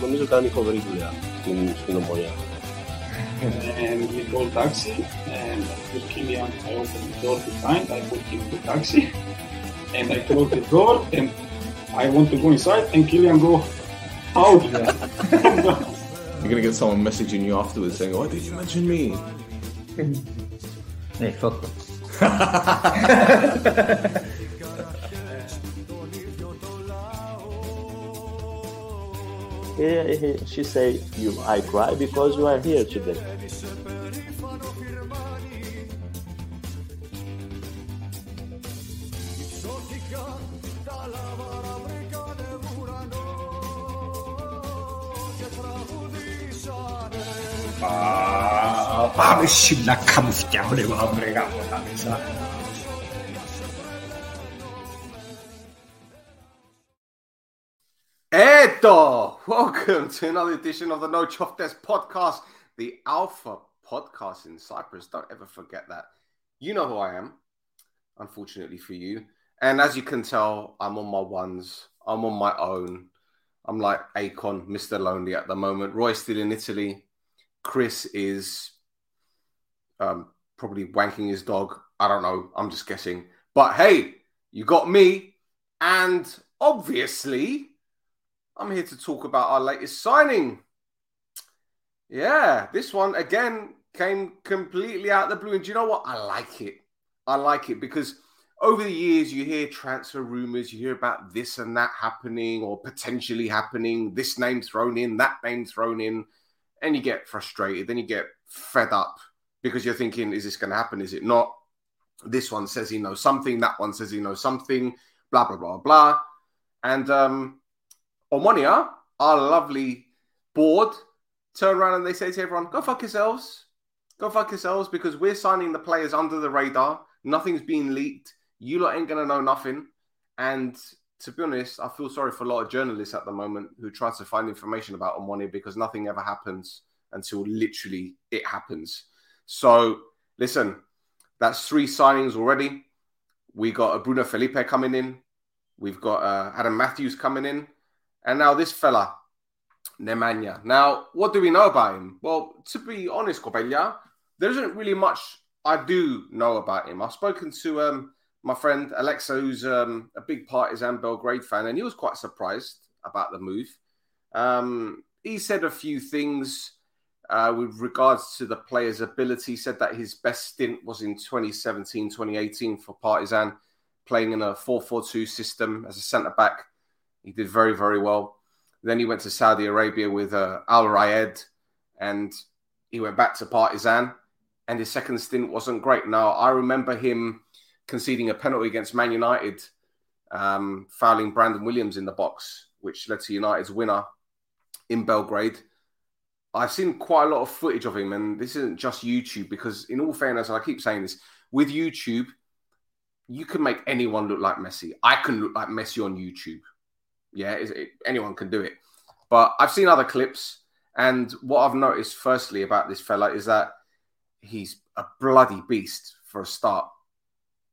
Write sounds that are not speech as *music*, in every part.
νομίζω κάνει φοβερή δουλειά στην, στην ομονία. And we called taxi and with Kilian I opened the door behind, I put him to taxi and I closed the door and I want to go inside and Kilian go out there. You're gonna get someone messaging you afterwards saying, "Why did you mention me?" hey, fuck them. *laughs* here, she say, you, I cry because you are here today. 밤을 신락하면서 깨버리고 아무래가 못하면서 Edo! Welcome to another edition of the Nochoftes podcast, the Alpha podcast in Cyprus. Don't ever forget that. You know who I am, unfortunately for you. And as you can tell, I'm on my ones. I'm on my own. I'm like Akon, Mr. Lonely at the moment. Roy's still in Italy. Chris is um, probably wanking his dog. I don't know. I'm just guessing. But hey, you got me. And obviously, I'm here to talk about our latest signing. Yeah, this one again came completely out of the blue. And do you know what? I like it. I like it because over the years you hear transfer rumors, you hear about this and that happening or potentially happening, this name thrown in, that name thrown in, and you get frustrated. Then you get fed up because you're thinking, is this going to happen? Is it not? This one says he knows something, that one says he knows something, blah, blah, blah, blah. And um, Omonia, our lovely board, turn around and they say to everyone, go fuck yourselves. Go fuck yourselves because we're signing the players under the radar. Nothing's being leaked. You lot ain't going to know nothing. And to be honest, I feel sorry for a lot of journalists at the moment who try to find information about Omonia because nothing ever happens until literally it happens. So, listen, that's three signings already. We got Bruno Felipe coming in. We've got uh, Adam Matthews coming in. And now this fella, Nemanja. Now, what do we know about him? Well, to be honest, Copelia, there isn't really much I do know about him. I've spoken to um, my friend Alexa, who's um, a big Partizan Belgrade fan, and he was quite surprised about the move. Um, he said a few things uh, with regards to the player's ability. He said that his best stint was in 2017 2018 for Partizan, playing in a 4 4 2 system as a centre back. He did very, very well. Then he went to Saudi Arabia with uh, Al Raed, and he went back to Partizan. And his second stint wasn't great. Now I remember him conceding a penalty against Man United, um, fouling Brandon Williams in the box, which led to United's winner in Belgrade. I've seen quite a lot of footage of him, and this isn't just YouTube because, in all fairness, I keep saying this with YouTube, you can make anyone look like Messi. I can look like Messi on YouTube. Yeah, it, anyone can do it. But I've seen other clips, and what I've noticed firstly about this fella is that he's a bloody beast for a start.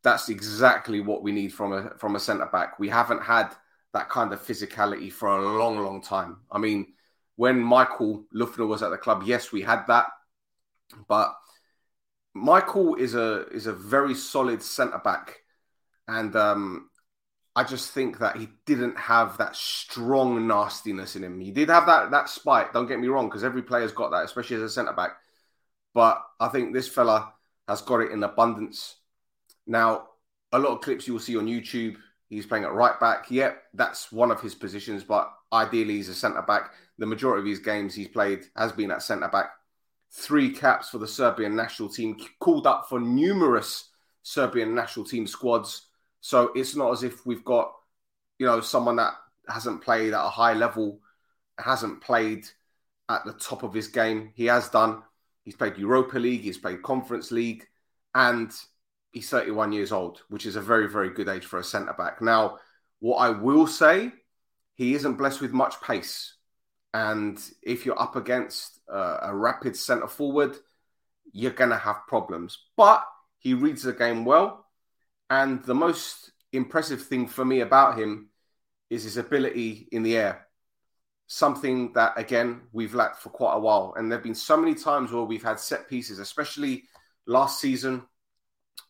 That's exactly what we need from a from a centre back. We haven't had that kind of physicality for a long, long time. I mean, when Michael Lüftner was at the club, yes, we had that, but Michael is a is a very solid centre back, and um, I just think that he didn't have that strong nastiness in him. He did have that that spite. Don't get me wrong, because every player's got that, especially as a centre back. But I think this fella has got it in abundance. Now, a lot of clips you will see on YouTube, he's playing at right back. Yep, that's one of his positions, but ideally he's a centre back. The majority of his games he's played has been at centre back. Three caps for the Serbian national team, called up for numerous Serbian national team squads so it's not as if we've got, you know, someone that hasn't played at a high level hasn't played at the top of his game. He has done. He's played Europa League, he's played Conference League, and he's 31 years old, which is a very, very good age for a centre back. Now, what I will say, he isn't blessed with much pace. And if you're up against uh, a rapid centre forward, you're going to have problems. But he reads the game well. And the most impressive thing for me about him is his ability in the air. Something that, again, we've lacked for quite a while. And there have been so many times where we've had set pieces, especially last season,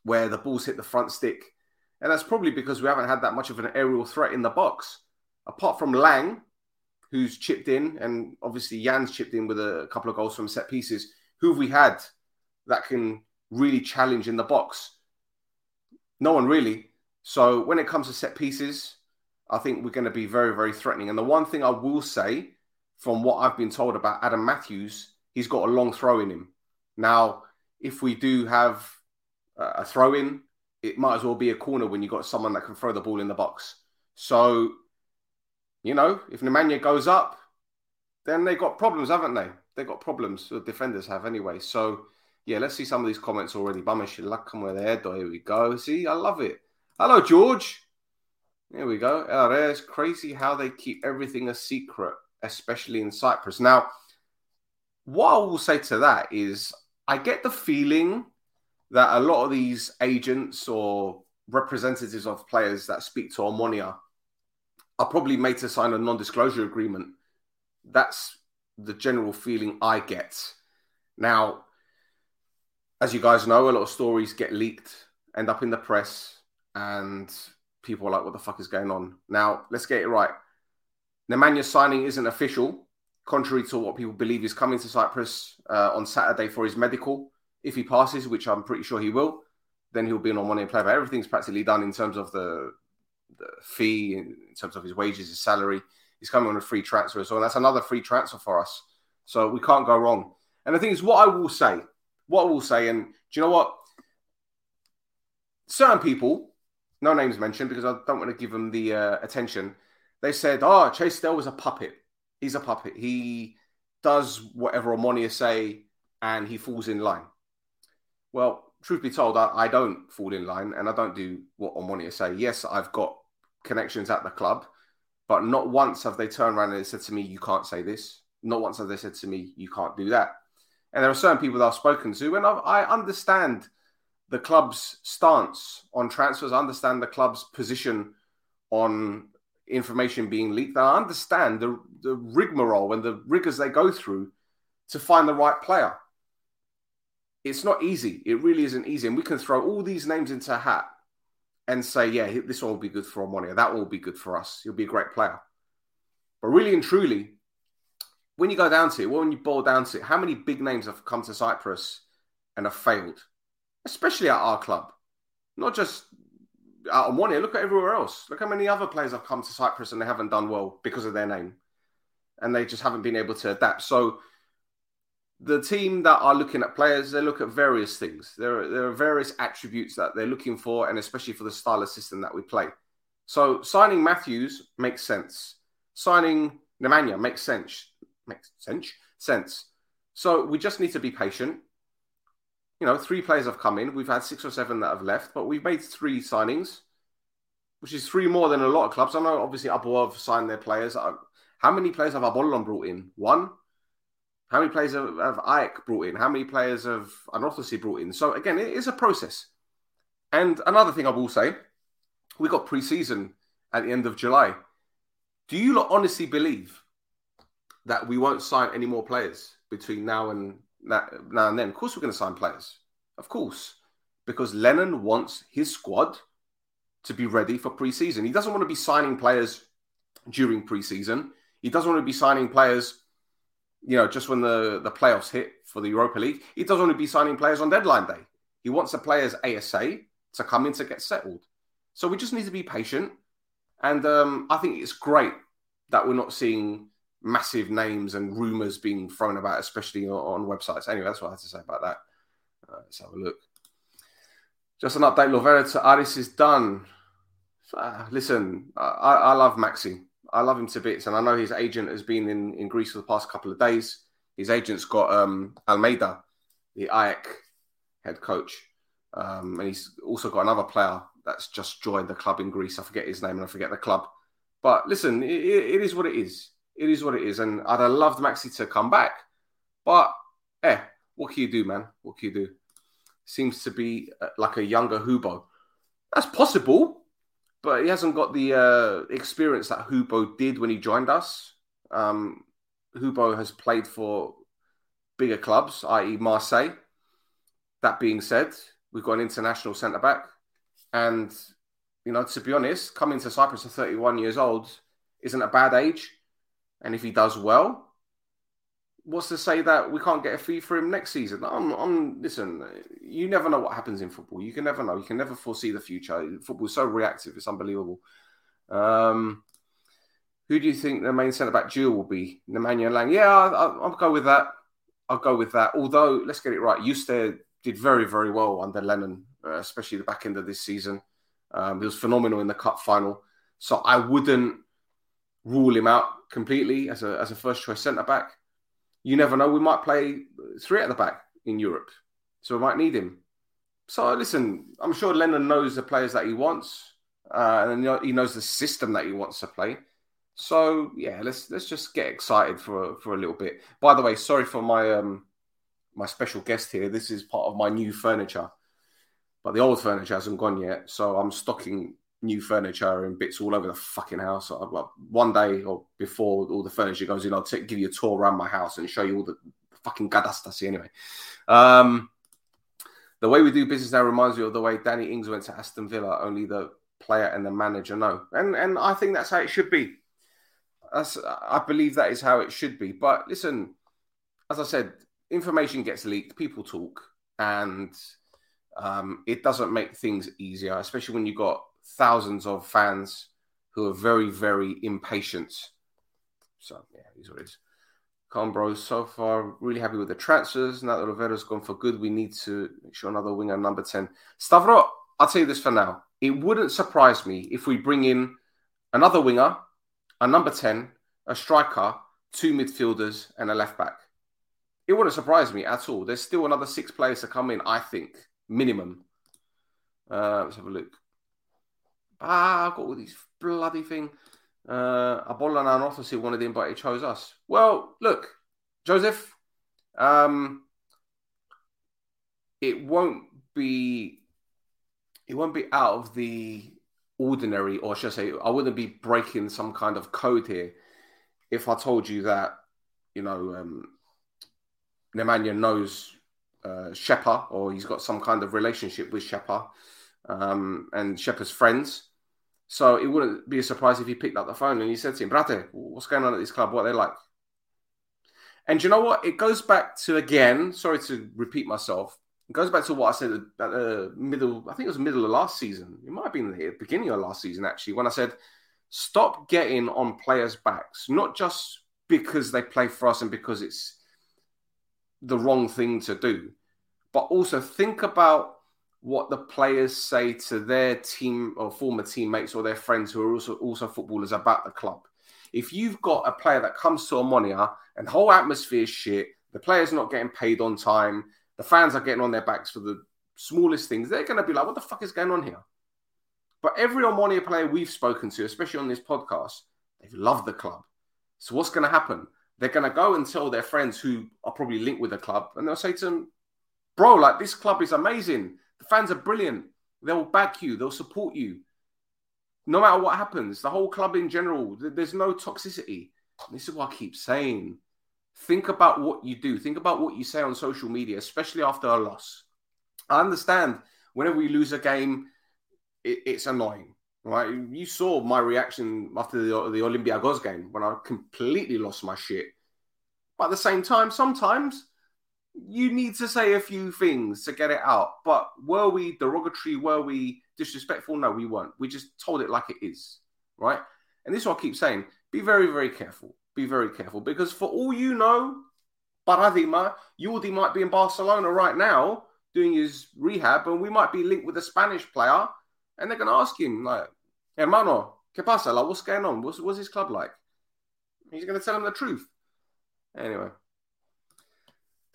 where the balls hit the front stick. And that's probably because we haven't had that much of an aerial threat in the box. Apart from Lang, who's chipped in, and obviously Jan's chipped in with a couple of goals from set pieces. Who have we had that can really challenge in the box? No one really. So when it comes to set pieces, I think we're going to be very, very threatening. And the one thing I will say, from what I've been told about Adam Matthews, he's got a long throw in him. Now, if we do have a throw in, it might as well be a corner when you've got someone that can throw the ball in the box. So, you know, if Nemanja goes up, then they've got problems, haven't they? They've got problems. The defenders have anyway. So, yeah, let's see some of these comments already. come with there. Here we go. See, I love it. Hello, George. There we go. It's crazy how they keep everything a secret, especially in Cyprus. Now, what I will say to that is I get the feeling that a lot of these agents or representatives of players that speak to Omonia are probably made to sign a non-disclosure agreement. That's the general feeling I get. Now, as you guys know, a lot of stories get leaked, end up in the press, and people are like, what the fuck is going on? Now, let's get it right. Nemanja signing isn't official, contrary to what people believe he's coming to Cyprus uh, on Saturday for his medical. If he passes, which I'm pretty sure he will, then he'll be an Omonia player. But everything's practically done in terms of the, the fee, in terms of his wages, his salary. He's coming on a free transfer well. That's another free transfer for us. So we can't go wrong. And the thing is, what I will say, what I will say, and do you know what? Certain people no names mentioned because I don't want to give them the uh, attention. They said, "Oh, Chase Dell was a puppet. He's a puppet. He does whatever Omonia say, and he falls in line." Well, truth be told, I, I don't fall in line, and I don't do what Omonia say. Yes, I've got connections at the club, but not once have they turned around and said to me, "You can't say this." Not once have they said to me, "You can't do that." And there are certain people that I've spoken to, and I've, I understand the club's stance on transfers. I understand the club's position on information being leaked. I understand the, the rigmarole and the rigors they go through to find the right player. It's not easy. It really isn't easy. And we can throw all these names into a hat and say, yeah, this one will be good for Omonia. That will be good for us. He'll be a great player. But really and truly, when you go down to it, when you boil down to it, how many big names have come to Cyprus and have failed? especially at our club, not just out on one ear, Look at everywhere else. Look how many other players have come to Cyprus and they haven't done well because of their name, and they just haven't been able to adapt. So the team that are looking at players, they look at various things. There are, there are various attributes that they're looking for, and especially for the style of system that we play. So signing Matthews makes sense. Signing Nemanja makes sense. Makes sense. Sense. So we just need to be patient you know, three players have come in. We've had six or seven that have left, but we've made three signings, which is three more than a lot of clubs. I know, obviously, have signed their players. Uh, how many players have Apollon brought in? One. How many players have, have AEK brought in? How many players have Anorthosis brought in? So again, it is a process. And another thing I will say, we got pre-season at the end of July. Do you honestly believe that we won't sign any more players between now and now and then. Of course, we're going to sign players. Of course, because Lennon wants his squad to be ready for preseason. He doesn't want to be signing players during preseason. He doesn't want to be signing players, you know, just when the, the playoffs hit for the Europa League. He doesn't want to be signing players on deadline day. He wants the players ASA to come in to get settled. So we just need to be patient. And um, I think it's great that we're not seeing massive names and rumors being thrown about, especially on, websites. Anyway, that's what I had to say about that. Let's have a look. Just an update. Lovera to Aris is done. Uh, listen, I, I love Maxi. I love him to bits, and I know his agent has been in, in Greece for the past couple of days. His agent's got um, Almeyda, the AEK head coach, um, and he's also got another player that's just joined the club in Greece. I forget his name and I forget the club. But listen, it, it is what it is. It is what it is, and I'd have loved Maxi to come back, but eh, what can you do, man? What can you do? Seems to be uh, like a younger Hubo. That's possible, but he hasn't got the uh, experience that Hubo did when he joined us. Um, Hubo has played for bigger clubs, i.e., Marseille. That being said, we've got an international centre back, and you know, to be honest, coming to Cyprus at 31 years old isn't a bad age. And if he does well, what's to say that we can't get a fee for him next season? I'm, I'm listen. You never know what happens in football. You can never know. You can never foresee the future. Football's so reactive; it's unbelievable. Um, who do you think the main centre back duo will be? Nemanja Lang. Yeah, I'll, I'll, go with that. I'll go with that. Although, let's get it right. Eustace did very, very well under Lennon, uh, especially the back end of this season. Um, he was phenomenal in the cup final. So I wouldn't rule him out completely as a as a first choice centre back you never know. We might play three at the back in Europe, so we might need him. So listen, I'm sure Lennon knows the players that he wants, uh, and he knows the system that he wants to play. So yeah, let's let's just get excited for for a little bit. By the way, sorry for my um my special guest here. This is part of my new furniture, but the old furniture hasn't gone yet. So I'm stocking new furniture and bits all over the fucking house. I, one day or before all the furniture goes in, I'll take, give you a tour around my house and show you all the fucking gadas I see anyway. Um, the way we do business now reminds me of the way Danny Ings went to Aston Villa. Only the player and the manager know, and and I think that's how it should be. That's, I believe that is how it should be. But listen, as I said, information gets leaked, people talk, and um, it doesn't make things easier, especially when you've got thousands of fans who are very, very impatient. So, yeah, he's what it is. Calm bros, so far, really happy with the transfers. Now that Rivera's gone for good, we need to make sure another winger, number 10. Stavro, I'll tell you this for now. It wouldn't surprise me if we bring in another winger, a number 10, a striker, two midfielders, and a left back. It wouldn't surprise me at all. There's still another six players to come in, I think, minimum. Uh, let's have a look. Ah, I've got all these bloody thing. Uh, Apollon and obviously wanted him, but he chose us. Well, look, Joseph, um, it won't be, it won't be out of the ordinary, or should I say, I wouldn't be breaking some kind of code here if I told you that, you know, um, Nemanja knows uh, Shepard, or he's got some kind of relationship with Shepard um, and Shepard's friends. So it wouldn't be a surprise if he picked up the phone and he said to him, Brate, what's going on at this club? What are they like? And you know what? It goes back to again, sorry to repeat myself, it goes back to what I said at the middle, I think it was the middle of last season. It might have been the beginning of last season, actually, when I said, stop getting on players' backs, not just because they play for us and because it's the wrong thing to do, but also think about what the players say to their team or former teammates or their friends who are also also footballers about the club. If you've got a player that comes to Omonia and the whole atmosphere is shit, the player's not getting paid on time, the fans are getting on their backs for the smallest things, they're going to be like, what the fuck is going on here? But every Omonia player we've spoken to, especially on this podcast, they've loved the club. So what's going to happen? They're going to go and tell their friends who are probably linked with the club, and they'll say to them, bro, like this club is amazing. The fans are brilliant. They'll back you. They'll support you. No matter what happens, the whole club in general, there's no toxicity. This is what I keep saying. Think about what you do. Think about what you say on social media, especially after a loss. I understand whenever we lose a game, it, it's annoying, right? You saw my reaction after the, the Olympiacos game when I completely lost my shit. But at the same time, sometimes you need to say a few things to get it out. But were we derogatory? Were we disrespectful? No, we weren't. We just told it like it is, right? And this is what I keep saying. Be very, very careful. Be very careful because for all you know, Paradima, Jordi might be in Barcelona right now doing his rehab, and we might be linked with a Spanish player, and they're going to ask him like, "Hermano, ¿Qué pasa? Like, what's going on? What's, what's his club like? He's going to tell him the truth. Anyway.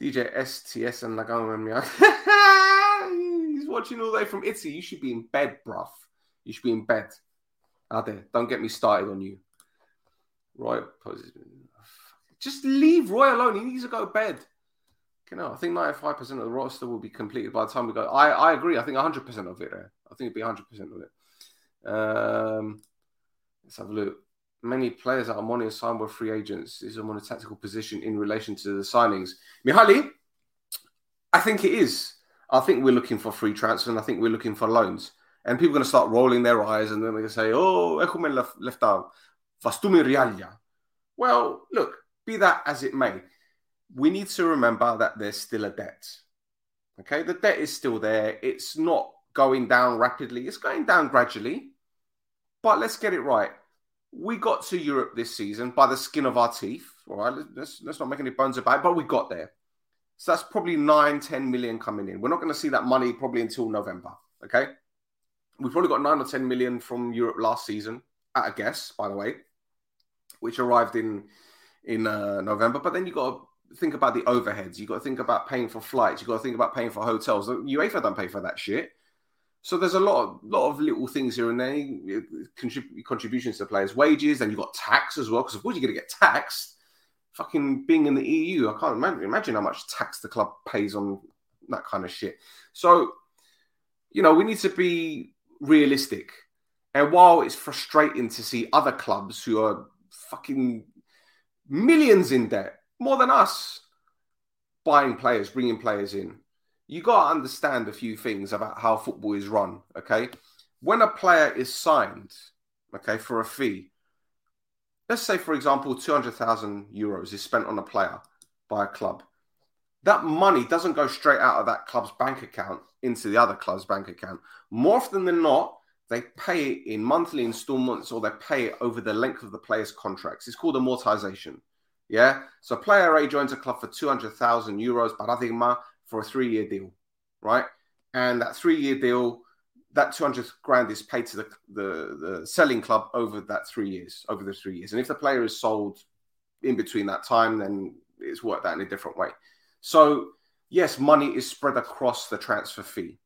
DJ STS and Nagano He's watching all the way from Italy. You should be in bed, bruv. You should be in bed. Out there. Don't get me started on you. Roy. Just leave Roy alone. He needs to go to bed. You know, I think 95% of the roster will be completed by the time we go. I, I agree. I think 100% of it there. I think it'd be 100% of it. Um, let's have a look. Many players that Armani signed were free agents. Is on a tactical position in relation to the signings. Mihaly, I think it is. I think we're looking for free transfer and I think we're looking for loans. And people are going to start rolling their eyes and then they're going to say, oh, Ekumen left, left out. Vastumi Realia. Well, look, be that as it may, we need to remember that there's still a debt. Okay, the debt is still there. It's not going down rapidly, it's going down gradually. But let's get it right. We got to Europe this season by the skin of our teeth. All right, let's, let's not make any bones about it, but we got there. So that's probably nine, 10 million coming in. We're not going to see that money probably until November. Okay. We've probably got nine or 10 million from Europe last season, at a guess, by the way, which arrived in in uh, November. But then you've got to think about the overheads. You've got to think about paying for flights. You've got to think about paying for hotels. UEFA don't pay for that shit. So there's a lot of lot of little things here and there, contrib- contributions to players' wages, and you've got tax as well, because of course you're going to get taxed. Fucking being in the EU, I can't imagine, imagine how much tax the club pays on that kind of shit. So, you know, we need to be realistic. And while it's frustrating to see other clubs who are fucking millions in debt, more than us, buying players, bringing players in, you got to understand a few things about how football is run. Okay, when a player is signed, okay, for a fee, let's say for example, two hundred thousand euros is spent on a player by a club. That money doesn't go straight out of that club's bank account into the other club's bank account. More often than not, they pay it in monthly installments or they pay it over the length of the player's contracts. It's called amortization. Yeah. So player A joins a club for 200,000 euros, but I paradigma, for a three year deal, right? And that three year deal, that 200 grand is paid to the, the, the selling club over that three years, over the three years. And if the player is sold in between that time, then it's worked out in a different way. So, yes, money is spread across the transfer fee,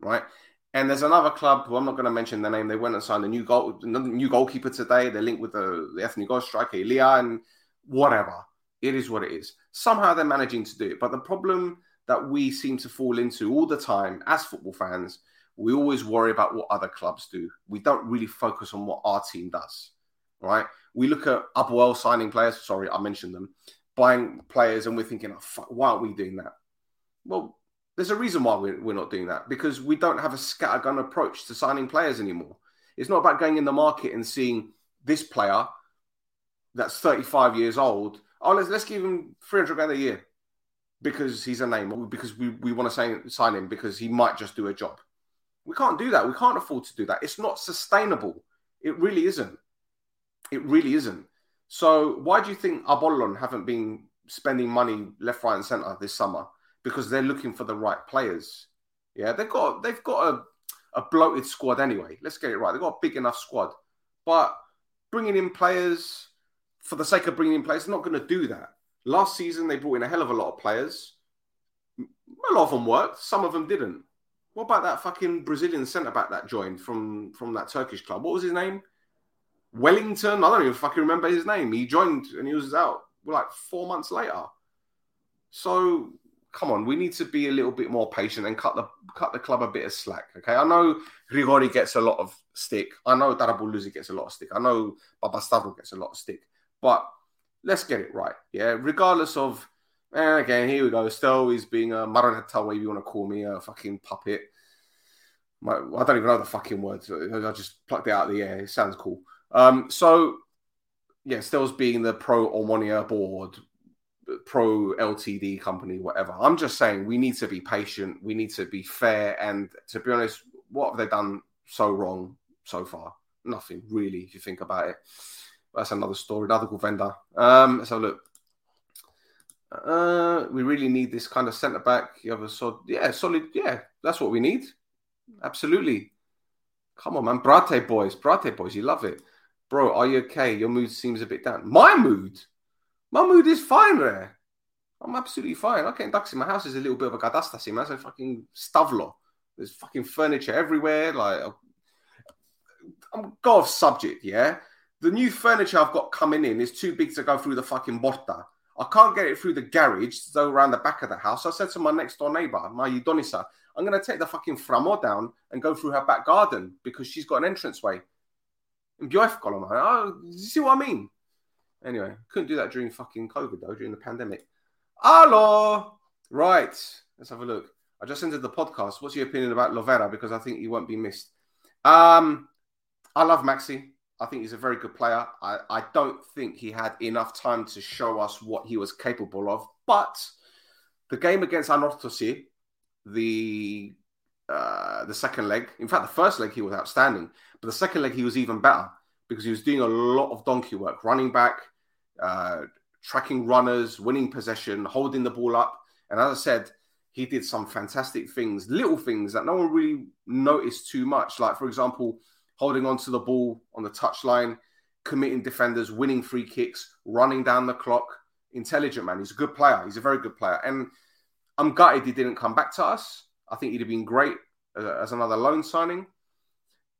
right? And there's another club who I'm not going to mention the name. They went and signed a new goal, new goalkeeper today. They're linked with the, the ethnic goal striker, Elia, and whatever. It is what it is. Somehow they're managing to do it. But the problem that we seem to fall into all the time as football fans. We always worry about what other clubs do. We don't really focus on what our team does, right? We look at Apollon signing players. Sorry, I mentioned them buying players, and we're thinking, oh, fuck, why aren't we doing that? Well, there's a reason why we're, we're not doing that because we don't have a scattergun approach to signing players anymore. It's not about going in the market and seeing this player that's 35 years old. Oh, let's let's give him 300 grand a year because he's a name because we, we want to sign, sign him because he might just do a job. We can't do that. We can't afford to do that. It's not sustainable. It really isn't. It really isn't. So why do you think Apollon haven't been spending money left, right, and centre this summer? Because they're looking for the right players. Yeah, they've got they've got a, a bloated squad anyway. Let's get it right. They've got a big enough squad, but bringing in players for the sake of bringing in players, not going to do that. Last season, they brought in a hell of a lot of players. A lot of them worked, some of them didn't. What about that fucking Brazilian centre back that joined from from that Turkish club? What was his name? Wellington. I don't even fucking remember his name. He joined and he was out like four months later. So come on, we need to be a little bit more patient and cut the cut the club a bit of slack. Okay, I know Grigori gets a lot of stick. I know Darabuluzi gets a lot of stick. I know Babastavro gets a lot of stick. But let's get it right. Yeah, regardless of, and again, here we go. Still, he's being a marionetta, whatever you want to call me, a fucking puppet. My, I don't even know the fucking words. I just plucked it out of the air. It sounds cool. Um, so, yeah, Stills being the pro Omonia board, pro LTD company, whatever. I'm just saying we need to be patient. We need to be fair. And to be honest, what have they done so wrong so far? Nothing really, if you think about it that's another story. Another good vendor. Um, let's have a look. Uh, we really need this kind of centre back. You have a solid, yeah, solid, yeah. That's what we need. Absolutely. Come on, man, Brate boys, Brate boys, you love it. Bro, are you okay? Your mood seems a bit down. My mood? My mood is fine there. I'm absolutely fine. I can't ducks in my house is a little bit of a gadastasi, man. It's a fucking stavlo. There's fucking furniture everywhere. Like, I'm go off subject, yeah? The new furniture I've got coming in is too big to go through the fucking porta. I can't get it through the garage so around the back of the house. I said to my next door neighbor, my Udonisa, I'm going to take the fucking framo down and go through her back garden because she's got an entranceway. And Oh, you see what I mean? Anyway, couldn't do that during fucking COVID though, during the pandemic. Hello. Right. Let's have a look. I just entered the podcast. What's your opinion about Lovera? Because I think he won't be missed. Um, I love Maxi. I think he's a very good player. I, I don't think he had enough time to show us what he was capable of. But the game against Anorthosis, the uh, the second leg, in fact, the first leg he was outstanding, but the second leg he was even better because he was doing a lot of donkey work, running back, uh, tracking runners, winning possession, holding the ball up. And as I said, he did some fantastic things, little things that no one really noticed too much. Like, for example, holding on to the ball on the touchline, committing defenders, winning free kicks, running down the clock. Intelligent man. He's a good player. He's a very good player. And I'm gutted he didn't come back to us. I think he'd have been great uh, as another loan signing.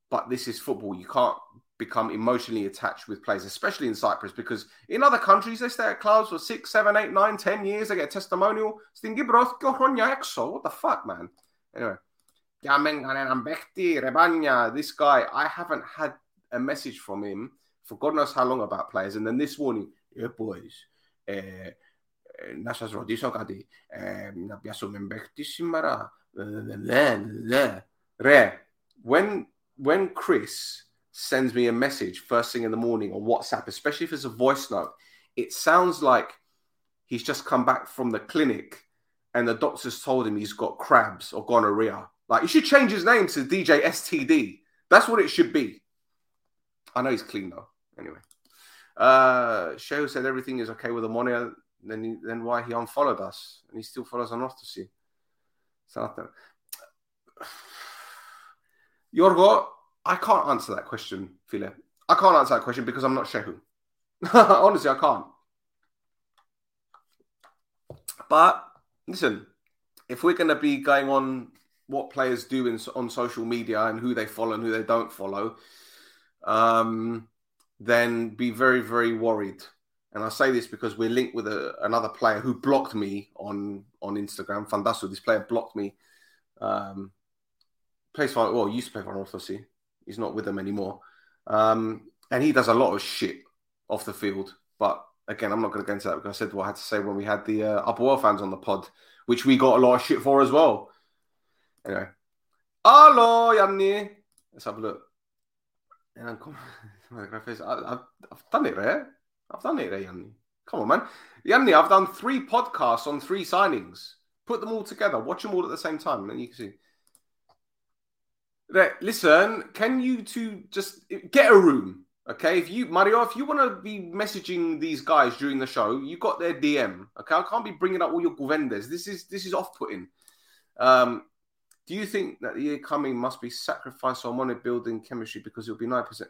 But this is football. You can't become emotionally attached with players, especially in Cyprus, because in other countries they stay at clubs for six, seven, eight, nine, ten years. They get a testimonial. What the fuck, man? Anyway. This guy, I haven't had a message from him for God knows how long about players. And then this morning, yeah, boys, ε, να σας ρωτήσω κάτι. Ε, να πιάσουμε παίχτη σήμερα. Ρε, when, when Chris sends me a message first thing in the morning on WhatsApp, especially if it's a voice note, it sounds like he's just come back from the clinic and the doctors told him he's got crabs or gonorrhea. Like, he should change his name to DJ STD. That's what it should be. I know he's clean though. Anyway, uh, Shehu said everything is okay with Omonia. Then, he, then why he unfollowed us and he still follows Anorthosis? So *sighs* Yorgo, I can't answer that question, Philip. I can't answer that question because I'm not Shehu. *laughs* Honestly, I can't. But listen, if we're going to be going on what players do in, on social media and who they follow and who they don't follow, um, then be very, very worried. And I say this because we're linked with a, another player who blocked me on on Instagram. Fandasu, this player blocked me. Um, plays for well, used to play for Orthodoxy. He's not with them anymore. Um, and he does a lot of shit off the field. But again, I'm not going to go into that because I said what I had to say when we had the uh, Upper World fans on the pod, which we got a lot of shit for as well. Anyway. Hello, Yanni. Let's have a look. And come I've, I've done it there. I've done it there, Yanni. Come on, man. Yanni, I've done three podcasts on three signings. Put them all together. Watch them all at the same time, and then you can see. Right, listen, can you two just get a room? Okay, if you Mario, if you want to be messaging these guys during the show, you got their DM. Okay, I can't be bringing up all your guvendes. This is this is off-putting. Um, do you think that the year coming must be sacrificed on money building chemistry because it'll be nine percent?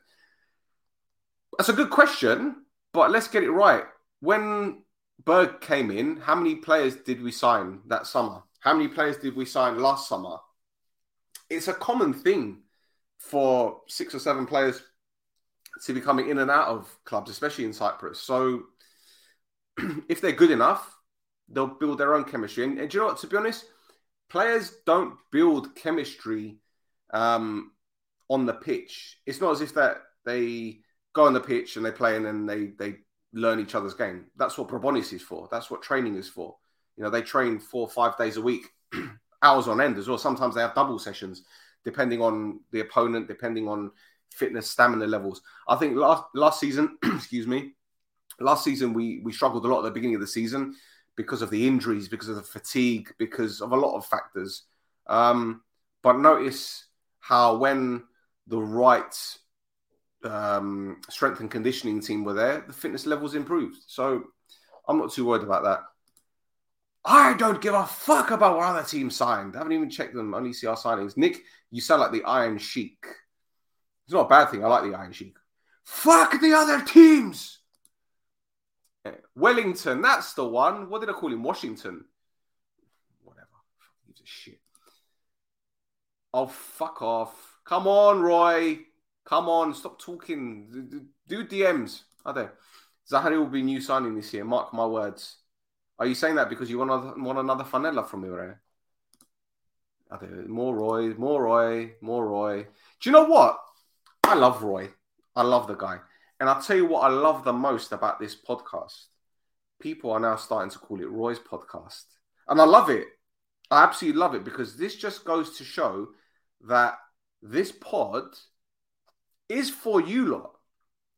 That's a good question, but let's get it right. When Berg came in, how many players did we sign that summer? How many players did we sign last summer? it's a common thing for six or seven players to be coming in and out of clubs, especially in Cyprus. So *clears throat* if they're good enough, they'll build their own chemistry. And, and you know what? To be honest, players don't build chemistry um, on the pitch. It's not as if that they go on the pitch and they play and then they they learn each other's game. That's what Probonis is for. That's what training is for. You know, they train four or five days a week *clears throat* hours on end as well. Sometimes they have double sessions, depending on the opponent, depending on fitness, stamina levels. I think last last season, *clears throat* excuse me, last season we we struggled a lot at the beginning of the season because of the injuries, because of the fatigue, because of a lot of factors. Um, but notice how when the right um, strength and conditioning team were there, the fitness levels improved. So I'm not too worried about that. I don't give a fuck about what other teams signed. I haven't even checked them on ECR signings. Nick, you sound like the Iron Sheik. It's not a bad thing. I like the Iron Sheik. Fuck the other teams. Yeah, Wellington, that's the one. What did I call him? Washington. Whatever. Gives a shit. Oh, fuck off. Come on, Roy. Come on, stop talking. Do DMs. Are they? Zahari will be new signing this year. Mark my words. Are you saying that because you want another, want another Fanella from me? Are they? More Roy, more Roy, more Roy. Do you know what? I love Roy. I love the guy. And I'll tell you what I love the most about this podcast. People are now starting to call it Roy's podcast. And I love it. I absolutely love it because this just goes to show that this pod is for you lot.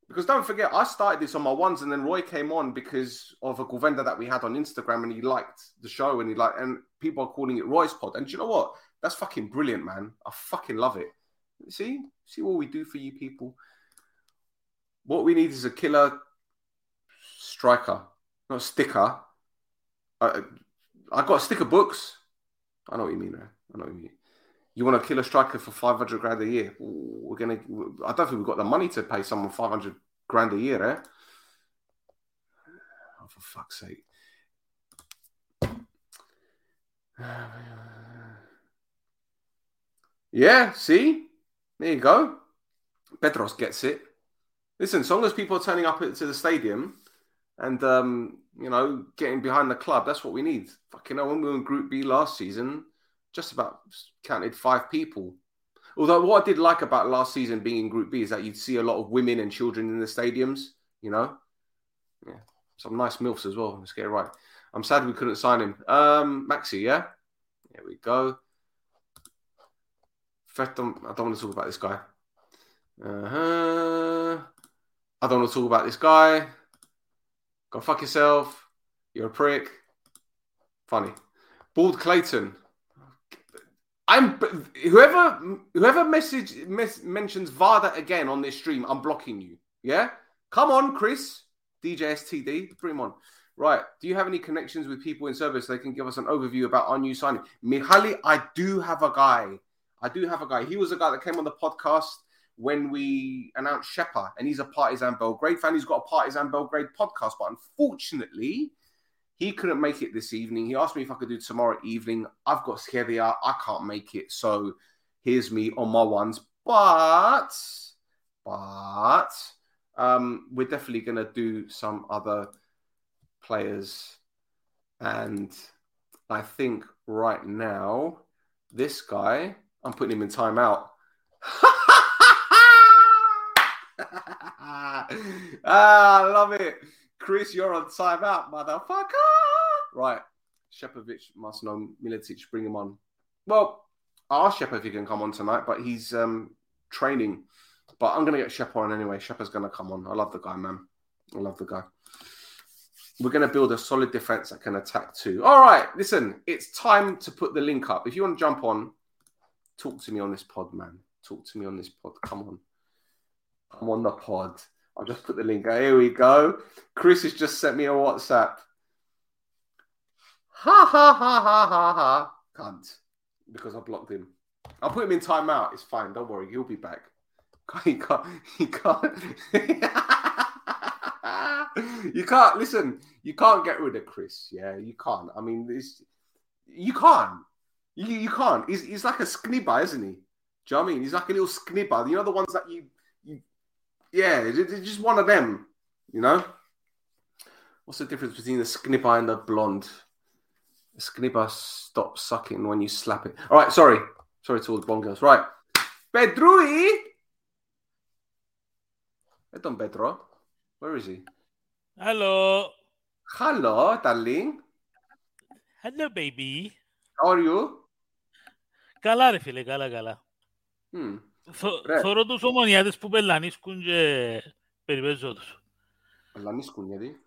Because don't forget, I started this on my ones, and then Roy came on because of a Govenda that we had on Instagram, and he liked the show, and he liked, and people are calling it Roy's Pod. And you know what? That's fucking brilliant, man. I fucking love it. See, see what we do for you people. What we need is a killer striker, not a sticker. I, I got sticker books. I know what you mean, man. I know what you mean. You want to kill a striker for 500 grand a year? We're to, I don't think we've got the money to pay someone 500 grand a year, eh? Oh, for fuck's sake. *sighs* Yeah, see? There you go. Pedros gets it. Listen, as long as people are turning up to the stadium and, um, you know, getting behind the club, that's what we need. Fucking hell, when we were in Group B last season, just about counted five people. Although what I did like about last season being in Group B is that you'd see a lot of women and children in the stadiums. You know, yeah, some nice milfs as well. Let's get it right. I'm sad we couldn't sign him. Um, Maxi, yeah, there we go. First, I don't want to talk about this guy. Uh-huh. I don't want to talk about this guy. Go fuck yourself. You're a prick. Funny. Bald Clayton. I'm whoever whoever message mes- mentions Vada again on this stream, I'm blocking you. Yeah, come on, Chris, DJSTD, bring him on. Right, do you have any connections with people in service? They can give us an overview about our new signing. Mihaly, I do have a guy. I do have a guy. He was a guy that came on the podcast when we announced Shepa, and he's a Partizan Belgrade fan. He's got a Partizan Belgrade podcast, but unfortunately, he couldn't make it this evening. He asked me if I could do tomorrow evening. I've got Scheria. I can't make it. So here's me on my ones. But, but, um, we're definitely going to do some other players. And I think right now, this guy, I'm putting him in timeout. *laughs* ah, I love it. Chris, you're on timeout, motherfucker. Right. Shepovic must know Miletic. Bring him on. Well, I asked Shep if he can come on tonight, but he's um, training. But I'm going to get Shep on anyway. Shep is going to come on. I love the guy, man. I love the guy. We're going to build a solid defense that can attack too. All right. Listen, it's time to put the link up. If you want to jump on, talk to me on this pod, man. Talk to me on this pod. Come on. I'm on the pod. I'll just put the link. Here we go. Chris has just sent me a WhatsApp. Ha ha ha ha ha ha. Cunt. Because I blocked him. I'll put him in timeout. It's fine. Don't worry. He'll be back. *laughs* He can't. He can't. *laughs* you can't. Listen. You can't get rid of Chris. Yeah, you can't. I mean, this. You can't. You, you can't. He's, he's like a sknibber, isn't he? Do you know what I mean? He's like a little sknibber. You know the ones that you yeah, it's just one of them, you know? What's the difference between the sknipper and the blonde? The sknipper stops sucking when you slap it. All right, sorry. Sorry to all the blonde girls. Right. Pedrui! Where's Don Pedro? Where is he? Hello. Hello, darling. Hello, baby. How are you? Καλά ρε φίλε, καλά, καλά. Hmm. Θω- Ρε. Θωρώ τους ομονιάτες που πελανίσκουν και περιπέζω τους. Λανίσκουν γιατί;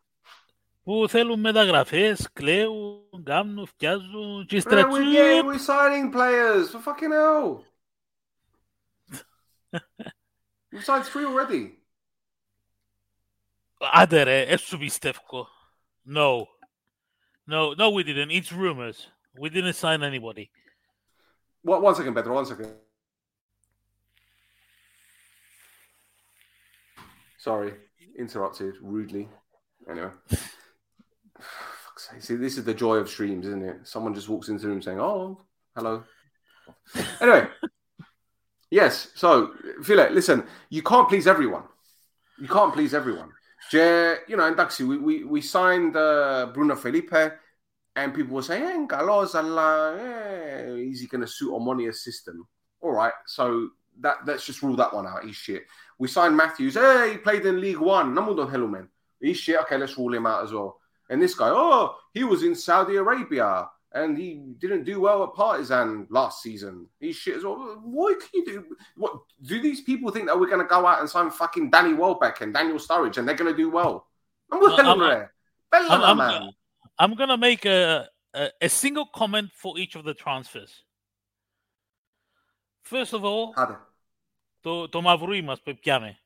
Που θέλουν μεταγραφές, κλαίουν, κάνουν, φτιάζουν και Bro, ύστερα we, yeah, τσουπ. we're signing players. For fucking hell. *laughs* We've signed three already. Άντε ρε, ε, σου πιστεύω. No. No, no, we didn't. It's rumors. We didn't sign anybody. One, one second, Pedro. One second. Sorry, interrupted rudely. Anyway. *sighs* See, this is the joy of streams, isn't it? Someone just walks into the room saying, Oh, hello. *laughs* Anyway. yes, so Philip, listen, you can't please everyone. You can't please everyone. Je, you know, in Daxi, we, we, we signed uh, Bruno Felipe, and people were saying, eh, Galos, Allah, eh, is he going to suit Omonia's system? All right, so that let's just rule that one out. He's shit. We signed Matthews. Hey, he played in League One. Namudon hello man. He's shit. Okay, let's rule him out as well. And this guy, oh, he was in Saudi Arabia and he didn't do well at Partizan last season. He's shit as well. What can you do? What do these people think that we're going to go out and sign fucking Danny Welbeck and Daniel Sturridge and they're going to do well? I'm with Well, I'm- I'm, I'm-. I'm gonna make a, a a single comment for each of the transfers. First of all, Άντε. το, το μαυρούι μας που πιάμε.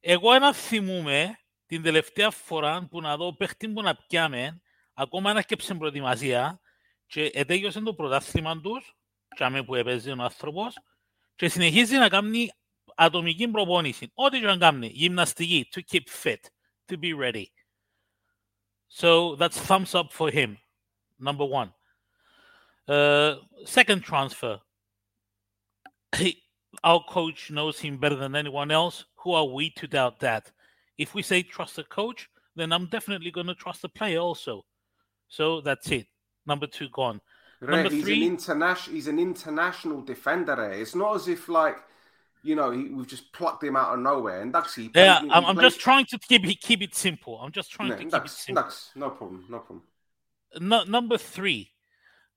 Εγώ ένα θυμούμαι την τελευταία φορά που να δω παίχτη που να πιάμε, ακόμα να σκέψε προετοιμασία και ετέγιωσε το πρωτάθλημα τους, και που έπαιζε ο άνθρωπος, και συνεχίζει να κάνει ατομική προπόνηση. Ό,τι και να κάνει, γυμναστική, to keep fit, to be ready. So that's thumbs up for him, number one. Uh, second transfer. He, our coach knows him better than anyone else. Who are we to doubt that? If we say trust the coach, then I'm definitely going to trust the player also. So that's it. Number two gone. Re, Number he's three- an international. He's an international defender. Re. It's not as if like you know he, we've just plucked him out of nowhere. And that's he. Yeah, played- I'm, he I'm played- just trying to keep it, keep it simple. I'm just trying Ναι, to keep it εντάξει, simple. εντάξει, no problem, no problem. No, number three.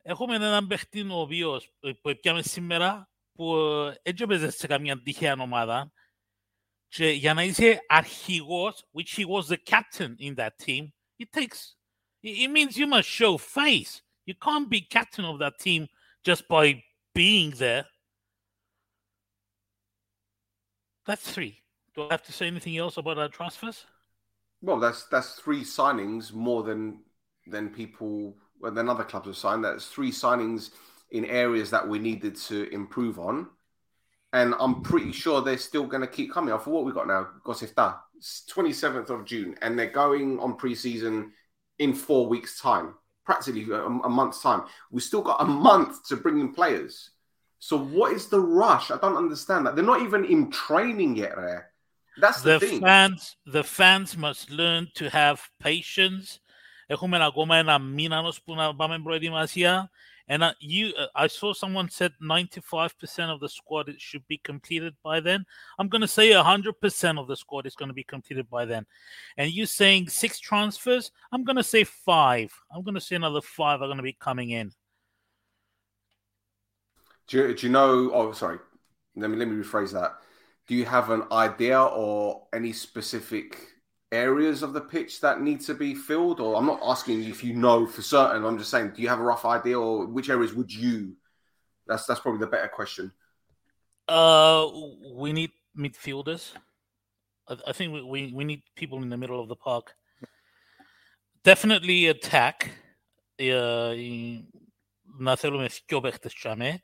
Έχουμε έναν παίχτη ο οποίος ε, που πιάμε σήμερα που ε, έτσι έπαιζε σε καμία τυχαία ομάδα και για να είσαι αρχηγός, which he was the captain in that team, it takes, it, it means you must show face. You can't be captain of that team just by being there. That's three. Do I have to say anything else about our transfers? Well, that's that's three signings more than than people well, than other clubs have signed. That's three signings in areas that we needed to improve on, and I'm pretty sure they're still going to keep coming. I thought what we got now, Gosifta, twenty seventh of June, and they're going on pre-season in four weeks' time, practically a, a month's time. We still got a month to bring in players. So what is the rush? I don't understand that. They're not even in training yet. There, that's the, the thing. fans the fans must learn to have patience. Έχουμε ακόμα ένα μήνα ώσπου να πάμε προετοιμασία. And uh, you, uh, I saw someone said 95% of the squad it should be completed by then. I'm going to say 100% of the squad is going to be completed by then. And you saying six transfers? I'm going to say five. I'm going to say another five are going to be coming in. Do you, do you know? Oh, sorry. Let me let me rephrase that. Do you have an idea or any specific areas of the pitch that need to be filled? Or I'm not asking if you know for certain. I'm just saying, do you have a rough idea, or which areas would you? That's that's probably the better question. Uh, we need midfielders. I, I think we, we, we need people in the middle of the park. Definitely attack. Uh, η- να θέλουμε δυο παίχτες τσάμε.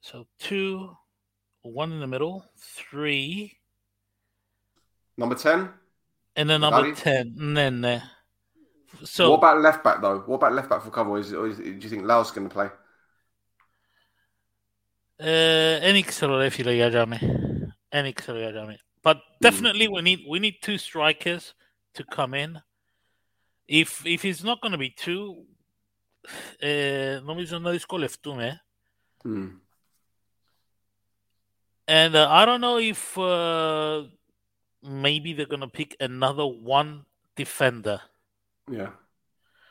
So two, one in the middle, three, Number ten. and then number Magari? ten. Ναι, ναι. So what about left back though? What about left back for cover? Is, or is do you think Laos going to play? Uh, δεν ήξερα ρε φίλε για τζάμε. Δεν ήξερα για τζάμε. But definitely we need we need two strikers to come in. If if it's not going to be two, ε, νομίζω να δυσκολευτούμε. Hmm. And uh, I don't know if uh, maybe they're going to pick another one defender Yeah.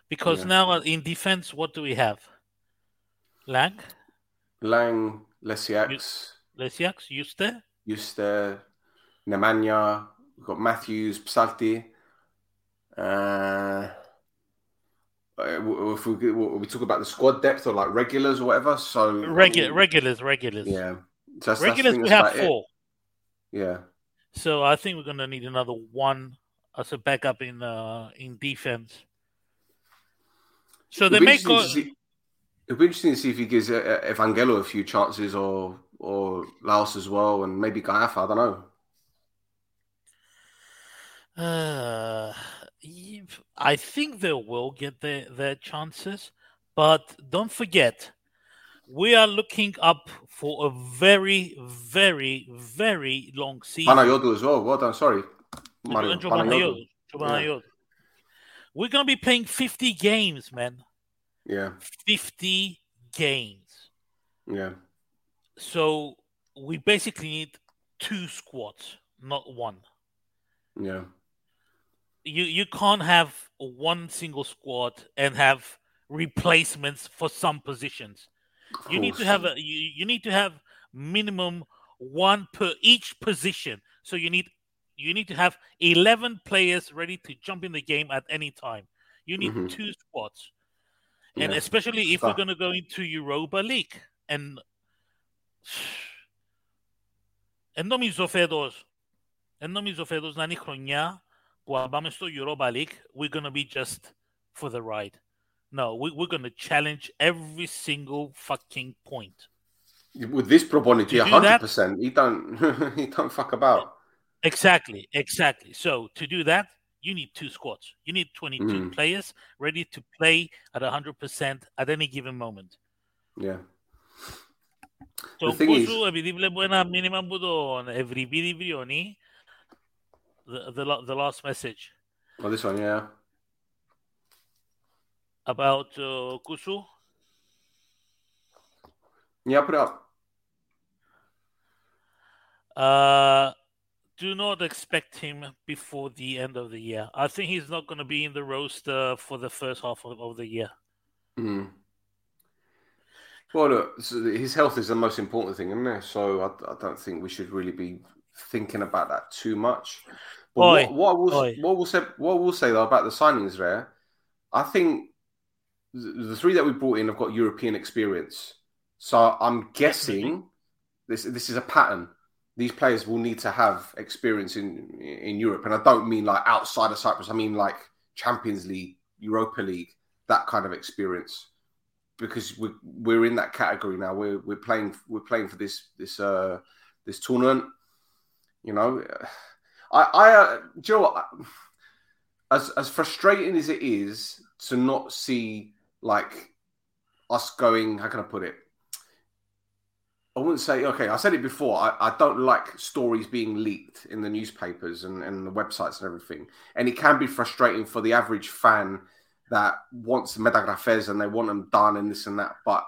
because Yeah. now uh, in defense, what do we have? Lang, Lang, Lecjaks, Lecjaks, Juste. Yuste, Nemanja. We've got Matthews, Psalti. Uh, uh, if we we talk about the squad depth or like regulars or whatever, so Regular, regulars, regulars. yeah, so that's, regulars. that's, We have about it. four. Yeah, So I think we're going to need another one as a backup in uh, in defense. So they It'll be may interesting go. see- It'll be interesting to see if he gives uh, uh, Evangelo a few chances or or Laos as well, and maybe Gaiafa. I don't know. Uh, I think they will get their, their chances, but don't forget, we are looking up for a very, very, very long season. Panayodu as well. Well done. Sorry. Mario. And Joe Panayodu. Panayotou, Joe Panayotou. We're gonna be playing 50 games, man. Yeah. 50 games. Yeah. So we basically need two squads, not one. Yeah. You you can't have one single squad and have replacements for some positions. Of You need to course. have a you, you need to have minimum one per each position. So you need you need to have 11 players ready to jump in the game at any time. You need Mhm. two squads. And Yeah. especially if we're Stuff. going to go into Europa League and εν νομίζω φέτος εν νομίζω φέτος να είναι η χρονιά που αν πάμε στο Europa League we're going to be just for the ride. No, we, we're going to challenge every single fucking point. With this Probonic, You yeah, do that? hundred percent. He don't *laughs* he don't fuck about. Exactly, exactly. So to do that, you need two squads. You need 22 Mm. players ready to play at 100% at any given moment. Yeah. Το The thing is- Κούσου, επειδή βλέπω ένα μήνυμα από τον Ευρυπίδη Βριονή, the, the, la- the last message Oh, this one, yeah. about uh, Kusu. Yeah, put it up. Uh, do not expect him before the end of the year. I think he's not going to be in the roster for the first half of, of the year. Mm. Well, look, his health is the most important thing, isn't it? So I, I don't think we should really be thinking about that too much. But Oi, what, what, we'll, oi. what we'll say, what we'll say though about the signings there, I think the three that we brought in have got European experience. So I'm guessing this this is a pattern. These players will need to have experience in in Europe, and I don't mean like outside of Cyprus. I mean like Champions League, Europa League, that kind of experience. Because we're we're in that category now. We're we're playing we're playing for this this uh this tournament. You know, I I uh, what? As as frustrating as it is to not see like us going. How can I put it? I wouldn't say okay. I said it before. I, I don't like stories being leaked in the newspapers and, and the websites and everything. And it can be frustrating for the average fan that wants metagrafes and they want them done and this and that. But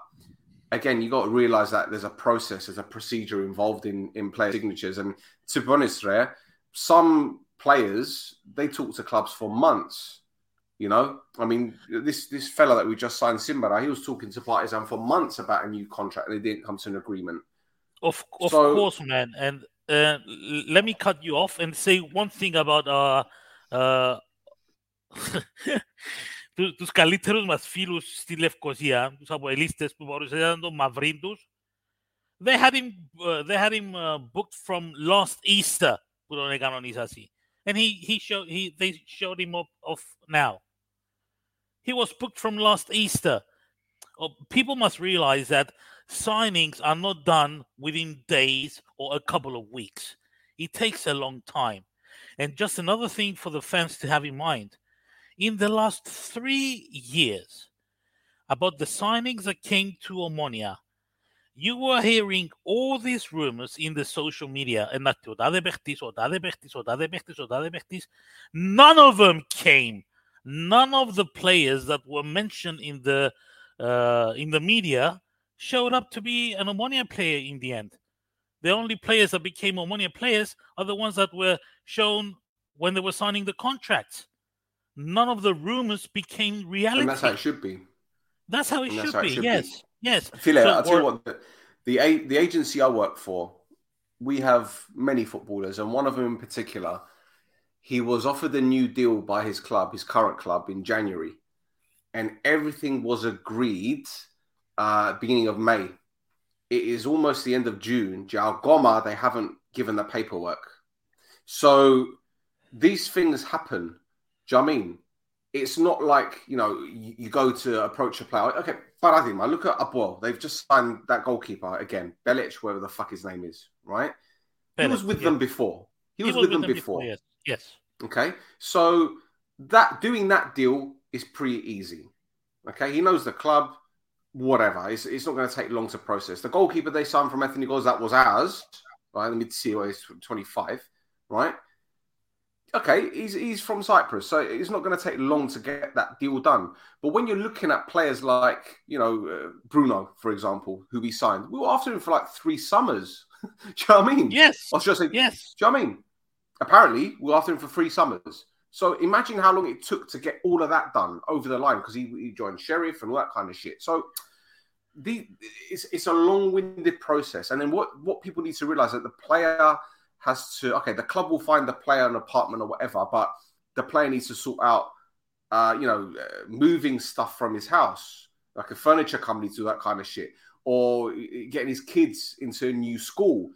again, you got to realize that there's a process, there's a procedure involved in in player signatures. And to be honest, some players they talk to clubs for months. You know, I mean, this this fella that we just signed, Simbara, he was talking to Partizan for months about a new contract, and they didn't come to an agreement. Of, of So- course, man. And uh, l- let me cut you off and say one thing about uh, uh, του- τους καλύτερους μας φίλους στη Λευκοσία, τους αποελίστες που παρουσιάζαν τον Μαυρίν τους. They had him, uh, they had him uh, booked from last Easter που τον έκαναν ίσαση. And he, he showed, he, they showed him up off now. He was booked from last Easter. Oh, people must realize that signings are not done within days or a couple of weeks. It takes a long time. And just another thing for the fans to have in mind in the last three years, about the signings that came to Omonia, you were hearing all these rumors in the social media and that Odade Bertis, Odade Bertis, Odade Bertis, Odade Bertis. None of them came. None of the players that were mentioned in the uh, in the media showed up to be an Omonia player in the end. The only players that became Omonia players are the ones that were shown when they were signing the contracts. None of the rumors became reality. And that's how it should be. That's how it should how it be. should be. yes, yes. Philip, So I'll tell you what, the, the the agency I work for, we have many footballers, and one of them in particular, he was offered a new deal by his club, his current club, in January, and everything was agreed uh, beginning of May. It is almost the end of June. Jao Goma, they haven't given the paperwork. So these things happen. Do you know I mean? It's not like, you know, you, you go to approach a player. Okay, Paradigma, look at APOEL. They've just signed that goalkeeper again, Belec, whatever the fuck his name is, right? He was with yeah. them before. He He was, with them, before. Yes, yes. Okay, so that doing that deal is pretty easy. Okay, he knows the club, whatever. It's, it's not going to take long to process. The goalkeeper they signed from Anthony Goals, that was ours, right? Let me see, well, he's 25, right? Okay, he's, he's from Cyprus, so it's not going to take long to get that deal done. But when you're looking at players like, you know, uh, Bruno, for example, who we signed, we were after him for like three summers. *laughs* do you know what I mean? Yes. I was just saying, Yes. do you know what I mean? Apparently, we we're after him for three summers. So imagine how long it took to get all of that done over the line because he, he joined Sheriff and all that kind of shit. So the it's, it's a long-winded process. And then what, what people need to realize that the player has to okay, the club will find the player an apartment or whatever, but the player needs to sort out uh, you know, uh, moving stuff from his house, like a furniture company to that kind of shit, or getting his kids into a new school.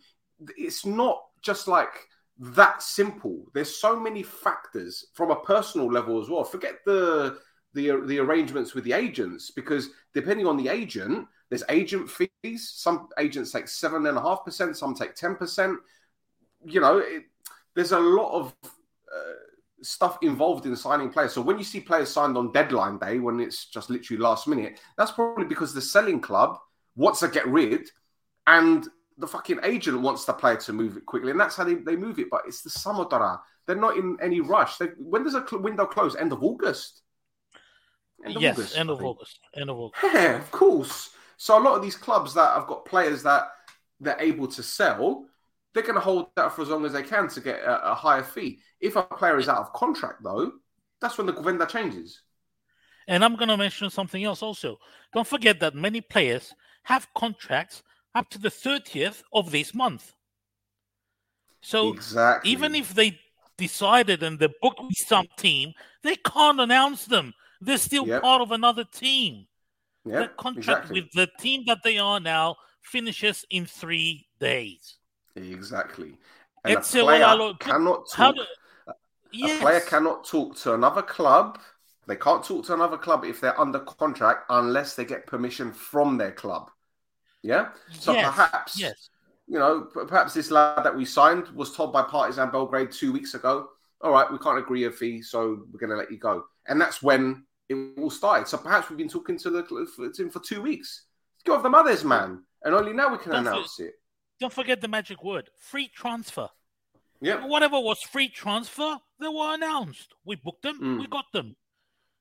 It's not just like that simple. There's so many factors from a personal level as well. Forget the the the arrangements with the agents because depending on the agent, there's agent fees. Some agents take seven and a half percent. Some take ten percent. You know, it, there's a lot of uh, stuff involved in signing players. So when you see players signed on deadline day, when it's just literally last minute, that's probably because the selling club wants to get rid, and the fucking agent wants the player to move it quickly, and that's how they, they move it. But it's the summer dara. They're not in any rush. They, when does a cl- window close? End of August. End of yes, August, end of. August. End of August. Yeah, of course. So a lot of these clubs that have got players that they're able to sell, they're going to hold that for as long as they can to get a, a higher fee. If a player is out of contract, though, that's when the vendor changes. And I'm going to mention something else also. Don't forget that many players have contracts up to the 30th of this month. So exactly. even if they decided and they booked with some team, they can't announce them. They're still Yep. part of another team. yeah, the contract exactly. with the team that they are now finishes in three days. Exactly. And a It's a player cannot talk. do, A player cannot talk to another club. They can't talk to another club if they're under contract unless they get permission from their club. Yeah. So yes, perhaps yes. you know, perhaps this lad that we signed was told by Partizan Belgrade two weeks ago, all right, we can't agree a fee, so we're going to let you go. And that's when it all started. So perhaps we've been talking to the him for two weeks. Go of the mothers, man. And only now we can Don't announce it. Don't forget the magic word free transfer. Yeah. Whatever was free transfer, they were announced. We booked them, Mm. we got them.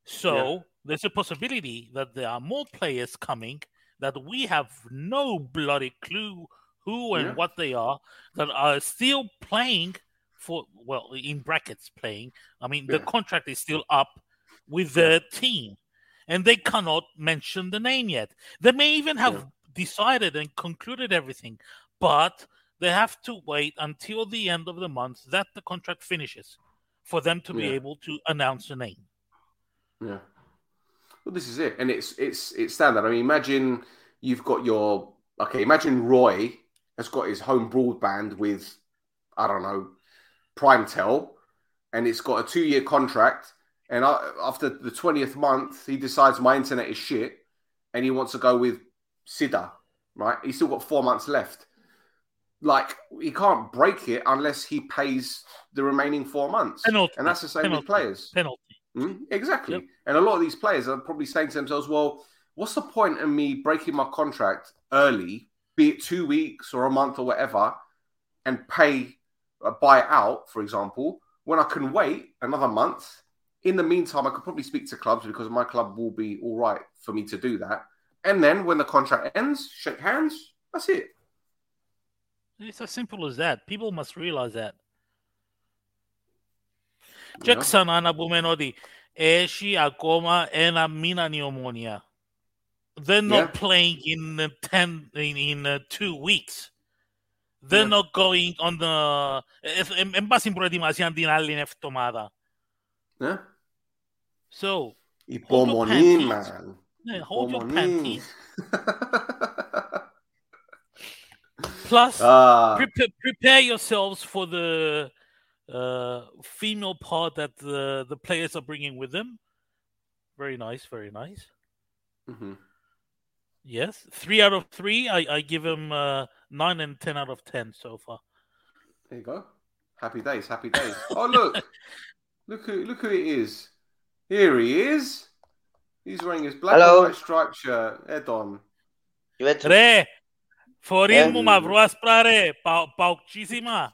So there's a possibility that there are more players coming that we have no bloody clue who and Yeah. what they are that are still playing for well in brackets playing. I mean the contract is still up with the team and they cannot mention the name yet. They may even have Yeah. decided and concluded everything, but they have to wait until the end of the month that the contract finishes for them to be able to announce the name. Yeah. Well, this is it, and it's it's it's standard. I mean, imagine you've got your okay. Imagine Roy has got his home broadband with I don't know PrimeTel, and it's got a two-year contract. And I, after the twentieth month, he decides my internet is shit, and he wants to go with Cyta. Right? He's still got four months left. Like he can't break it unless he pays the remaining four months, Penalty. and that's the same Penalty. with players. Penalty. Mm, exactly. Yep. And a lot of these players are probably saying to themselves, well, what's the point in me breaking my contract early, be it two weeks or a month or whatever, and pay a buyout, for example, when I can wait another month? In the meantime, I could probably speak to clubs because my club will be all right for me to do that. And then when the contract ends, shake hands. That's it. It's as simple as that. People must realize that. You Και know? ξανά να πούμε ότι έχει ακόμα ένα μήνα νεομόνια. They're not Yeah. playing in uh, ten in, in uh, two weeks. They're Yeah. not going on the. Εν πάση προετοιμασία την άλλη εβδομάδα. Yeah. So, Υπομονή, panties. man. yeah, hold your Υπομονή. panties. Plus, ah, prepare, prepare yourselves for the uh, female part that the the players are bringing with them. Very nice, very nice. Mm-hmm. Yes, three out of three. I, I give him uh, nine and ten out of ten so far. There you go. Happy days, happy days. oh look, *laughs* look who look who it is. Here he is. He's wearing his black and white striped shirt. Head on. Re, forismo mavro asprare, paucísima.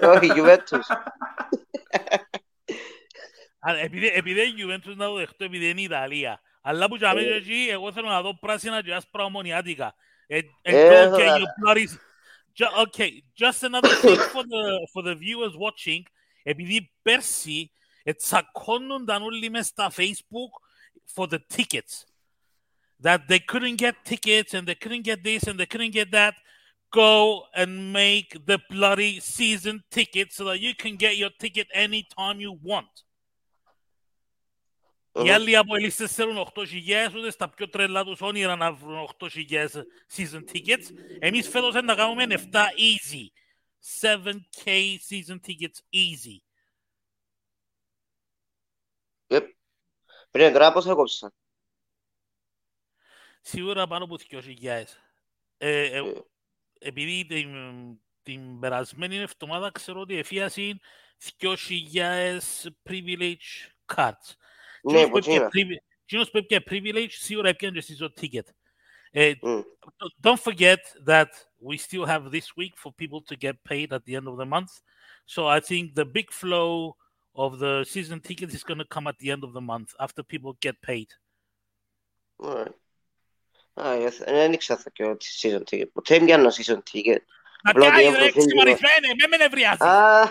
μαυρού άσπρα ρε, πα, παουξίσιμα. Όχι, Juventus. Α, Επειδή, επειδή η Juventus να το δεχτώ, επειδή είναι η Ιταλία. Αλλά που για μέσα εκεί, εγώ θέλω να δω πράσινα και άσπρα ομονιάτικα. And, and Ε, don't get θα- your bloody... Ju- Okay, just another thing for the, for the viewers watching. Επειδή πέρσι τσακώνονταν όλοι μες στα Facebook for the tickets. That they couldn't get tickets and they couldn't get this and they couldn't get that. Go and make the bloody season ticket so that you can get your ticket anytime you want. Οι Μμμ. άλλοι αποελίστες θέλουν 8.000, ούτε στα πιο τρελά τους όνειρα να βρουν 8.000 season tickets. Εμείς φέτος να κάνουμε 7 easy. 7k season tickets easy. Yep. Πριν τώρα πώς έκοψα. Σίγουρα πάνω από 2.000. Ε, ε, Ε. επειδή την, την περασμένη εβδομάδα ξέρω ότι εφίασαν 2.000 privilege cards. Ναι, Εκείνος από που έπιανε Κίνα. privi- εκείνος που έπιανε privilege σίγουρα έπιανε και season ticket. Ε, Μμ. don't forget that we still have this week for people to get paid at the end of the month. So I think the big flow of the season tickets is going to come at the end of the month after people get paid. Alright. Α, ε, δεν ήξερα και ότι season ticket. Ποτέ δεν πιάνω season ticket. Να Απλά ότι πιάνει έχω ρε φύγει λίγο. ξυμαρισμένε, με με νευριάζει. Α,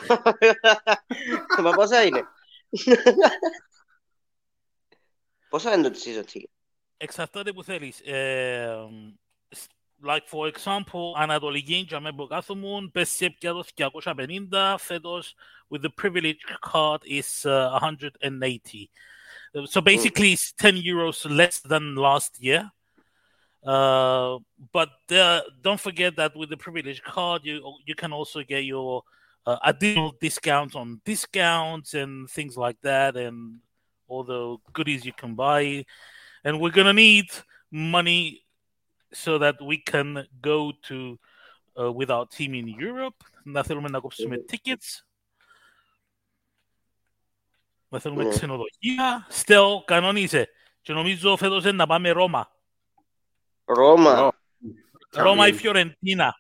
*laughs* μα πόσα είναι. Πόσα είναι το season ticket. Εξαρτάται που θέλεις. Ε, s- like for example, Ανατολική για μένα που κάθομουν, πες έπια το 250, φέτος with the privilege card is uh, 180. So basically it's 10 euros less than last year. Uh, but uh, don't forget that with the privilege card, you you can also get your uh, additional discounts on discounts and things like that, and all the goodies you can buy. And we're gonna need money so that we can go to uh, with our team in Europe. Να θέλουμε να κόψουμε tickets. Να θέλουμε Ναι. ξενοδοχεία. Still, κανόνισε. Και νομίζω φέτος είναι να πάμε Ρώμα. Roma. Oh, Roma e Fiorentina.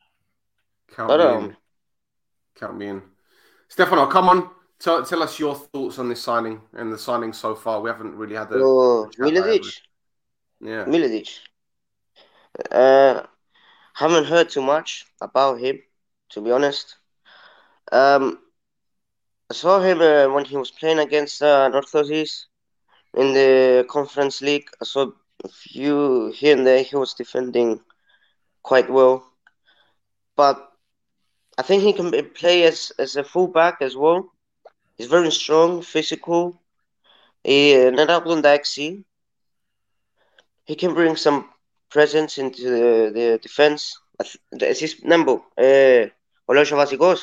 Count but, me Count me in. Stefano, come on. Tell, tell us your thoughts on this signing and the signing so far. We haven't really had the. Oh, Miletic. Yeah. Miletic. Uh, haven't heard too much about him, to be honest. Um, I saw him uh, when he was playing against uh, North Northeast in the Conference League. I saw a few here and there he was defending quite well. But I think he can play as, as a fullback as well. He's very strong, physical. He, uh, Nana Blondaxi, he can bring some presence into the, the defense. That's his number? Uh, Olosho Vasikos?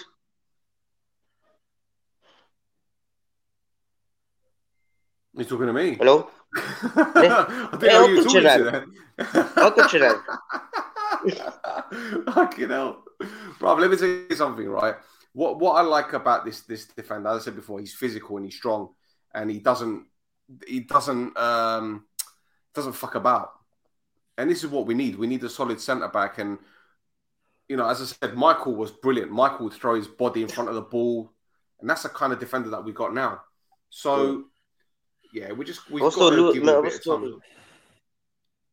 He's talking to me? Hello? *laughs* I didn't Yeah, know you were open talking to to that. that. Welcome to. Fucking hell. Bro, let me tell you something, right? What what I like about this this defender, as I said before, he's physical and he's strong and he doesn't he doesn't um doesn't fuck about. And this is what we need. We need a solid centre back and you know, as I said, Michael was brilliant. Michael would throw his body in front of the ball, and that's the kind of defender that we got now. So, yeah, we just we've got to give no, a bit of time.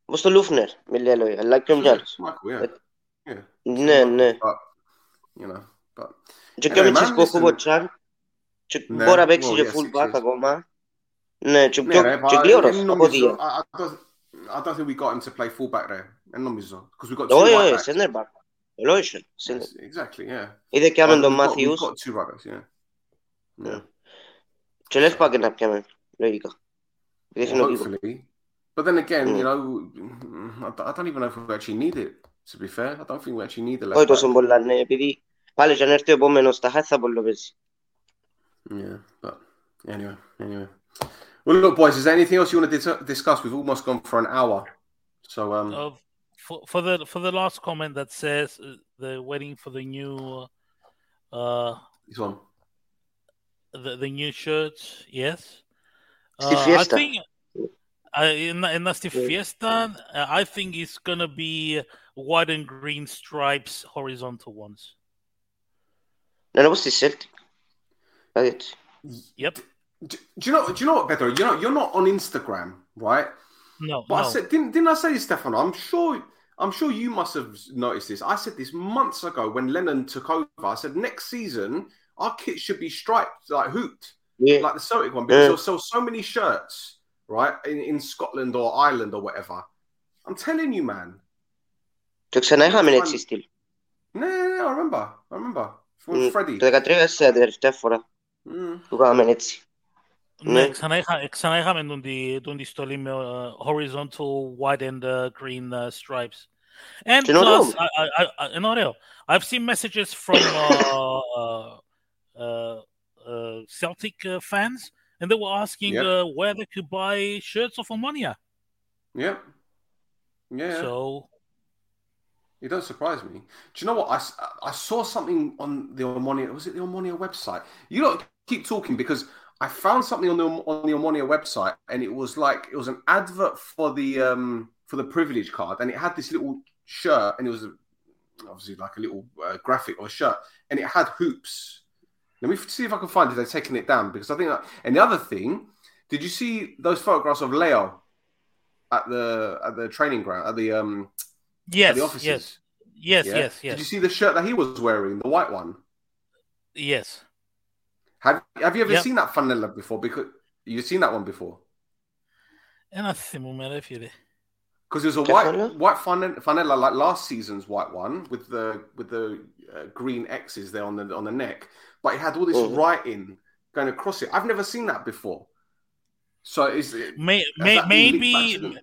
Gusto Lüftner Milelo, I like him yeah. But, yeah. No, no. But, you know, but anyway, man, spoke listen. Bočan, če ne, mora več že fullback goma. Ne, če ne, ne, če Glioros, kako ti je? I don't think we got him to play fullback there. And Nomizo. Because we got two. Oh, yeah, yeah, center back. Elotion. Yes, exactly, yeah. Either Cameron or Matthews. We've got two runners, yeah. Yeah. yeah. Če leš pa ga napkemem. πιάμε, λογικά. Επειδή Well, είναι ο Κίκο. hopefully. But then again, Mm. you know, I don't- I don't even know if we actually need it. To be fair, I don't think we actually need the left Όχι back. τόσο πολλά, ναι, επειδή πάλι και αν έρθει ο επόμενος στα χάτια θα πολύ παίζει. Yeah, but anyway, anyway. Well, look, boys, is there anything else you want to dis- discuss? We've almost gone for an hour. So, um, Uh, for, for the for the last comment that says uh, they're waiting for the new uh, this one. the, the new shirts, yes. uh, I think uh, in, in the Fiesta, uh, I think it's gonna be white and green stripes, horizontal ones. انا what's الشيرت right. Yep. Do, do, you know? Do you know what, Better, You know, you're not on Instagram, right? No. But no. I said, didn't, didn't I say, Stefano? I'm sure. I'm sure you must have noticed this. I said this months ago when Lennon took over. I said next season our kit should be striped, like hooped Yeah. like the Celtic one, because Yeah. they'll sell so many shirts, right, in, in Scotland or Ireland or whatever. I'm telling you, man. Το ξανά είχαμε έτσι στυλ. No, no, no, I remember. I remember. From Μμ, Freddie. Το 13 σε τελευταία φορά Mm. που κάναμε έτσι. Ναι, Ναι. ξανά, είχα, ξανά είχαμε τον τη, τον τη στολή με uh, horizontal white and uh, green uh, stripes. And Και είναι plus, ωραίο. I, I, I, είναι ωραίο. I've seen messages from uh, uh, *coughs* uh, uh, Celtic uh, fans, and they were asking Yep. uh, where they could buy shirts of Omonia. Yeah. Yeah. So, You don't surprise me. Do you know what? I, I saw something on the Omonia. Was it the Omonia website? You don't keep talking because I found something on the on the Omonia website, and it was like it was an advert for the um for the privilege card, and it had this little shirt, and it was a, obviously like a little uh, graphic or shirt, and it had hoops. Let me see if I can find it. they've taken it down because I think. That, and the other thing, did you see those photographs of Leo at the at the training ground at the um yes at the offices? Yes. Yes, yeah? yes, yes. Did you see the shirt that he was wearing, the white one? Yes. Have Have you ever yep. seen that fanella before? Because you've seen that one before. And I think we if you because it was a white white fanella like last season's white one with the with the uh, green X's there on the on the neck but it had all this Mhm. writing going across it. I've never seen that before. So is it? May, may, that been leaked maybe back to them?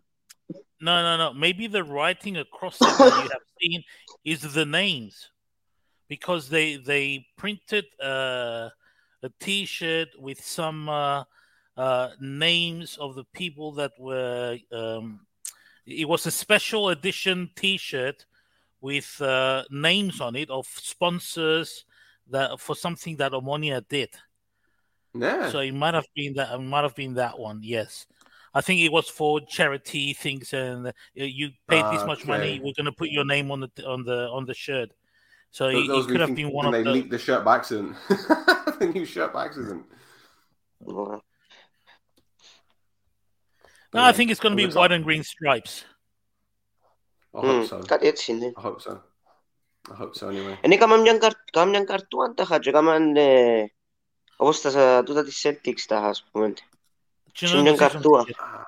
no, no, no. Maybe the writing across it that you have seen is the names, because they they printed uh, a T-shirt with some uh, uh, names of the people that were. Um, it was a special edition T-shirt with uh, names on it of sponsors that for something that Omonia did. Yeah. So it might have been that. It might have been that one. Yes. I think it was for charity things, and uh, you paid this much okay. money. We're going to put your name on the on the on the shirt. So it, it could have been one of they the... leaked the shirt by accident. *laughs* the new shirt by accident. No, yeah. I think it's going to be white and green stripes. I hope mm, so. That it's. I hope so. I hope so anyway. Εν έκαμε μια, καρ... κάμια καρτούαν τα χάτια, έκαμε ε, όπως τα τούτα της Celtics τα ας πούμε. Do you Σε know μια the season καρτούα. ticket?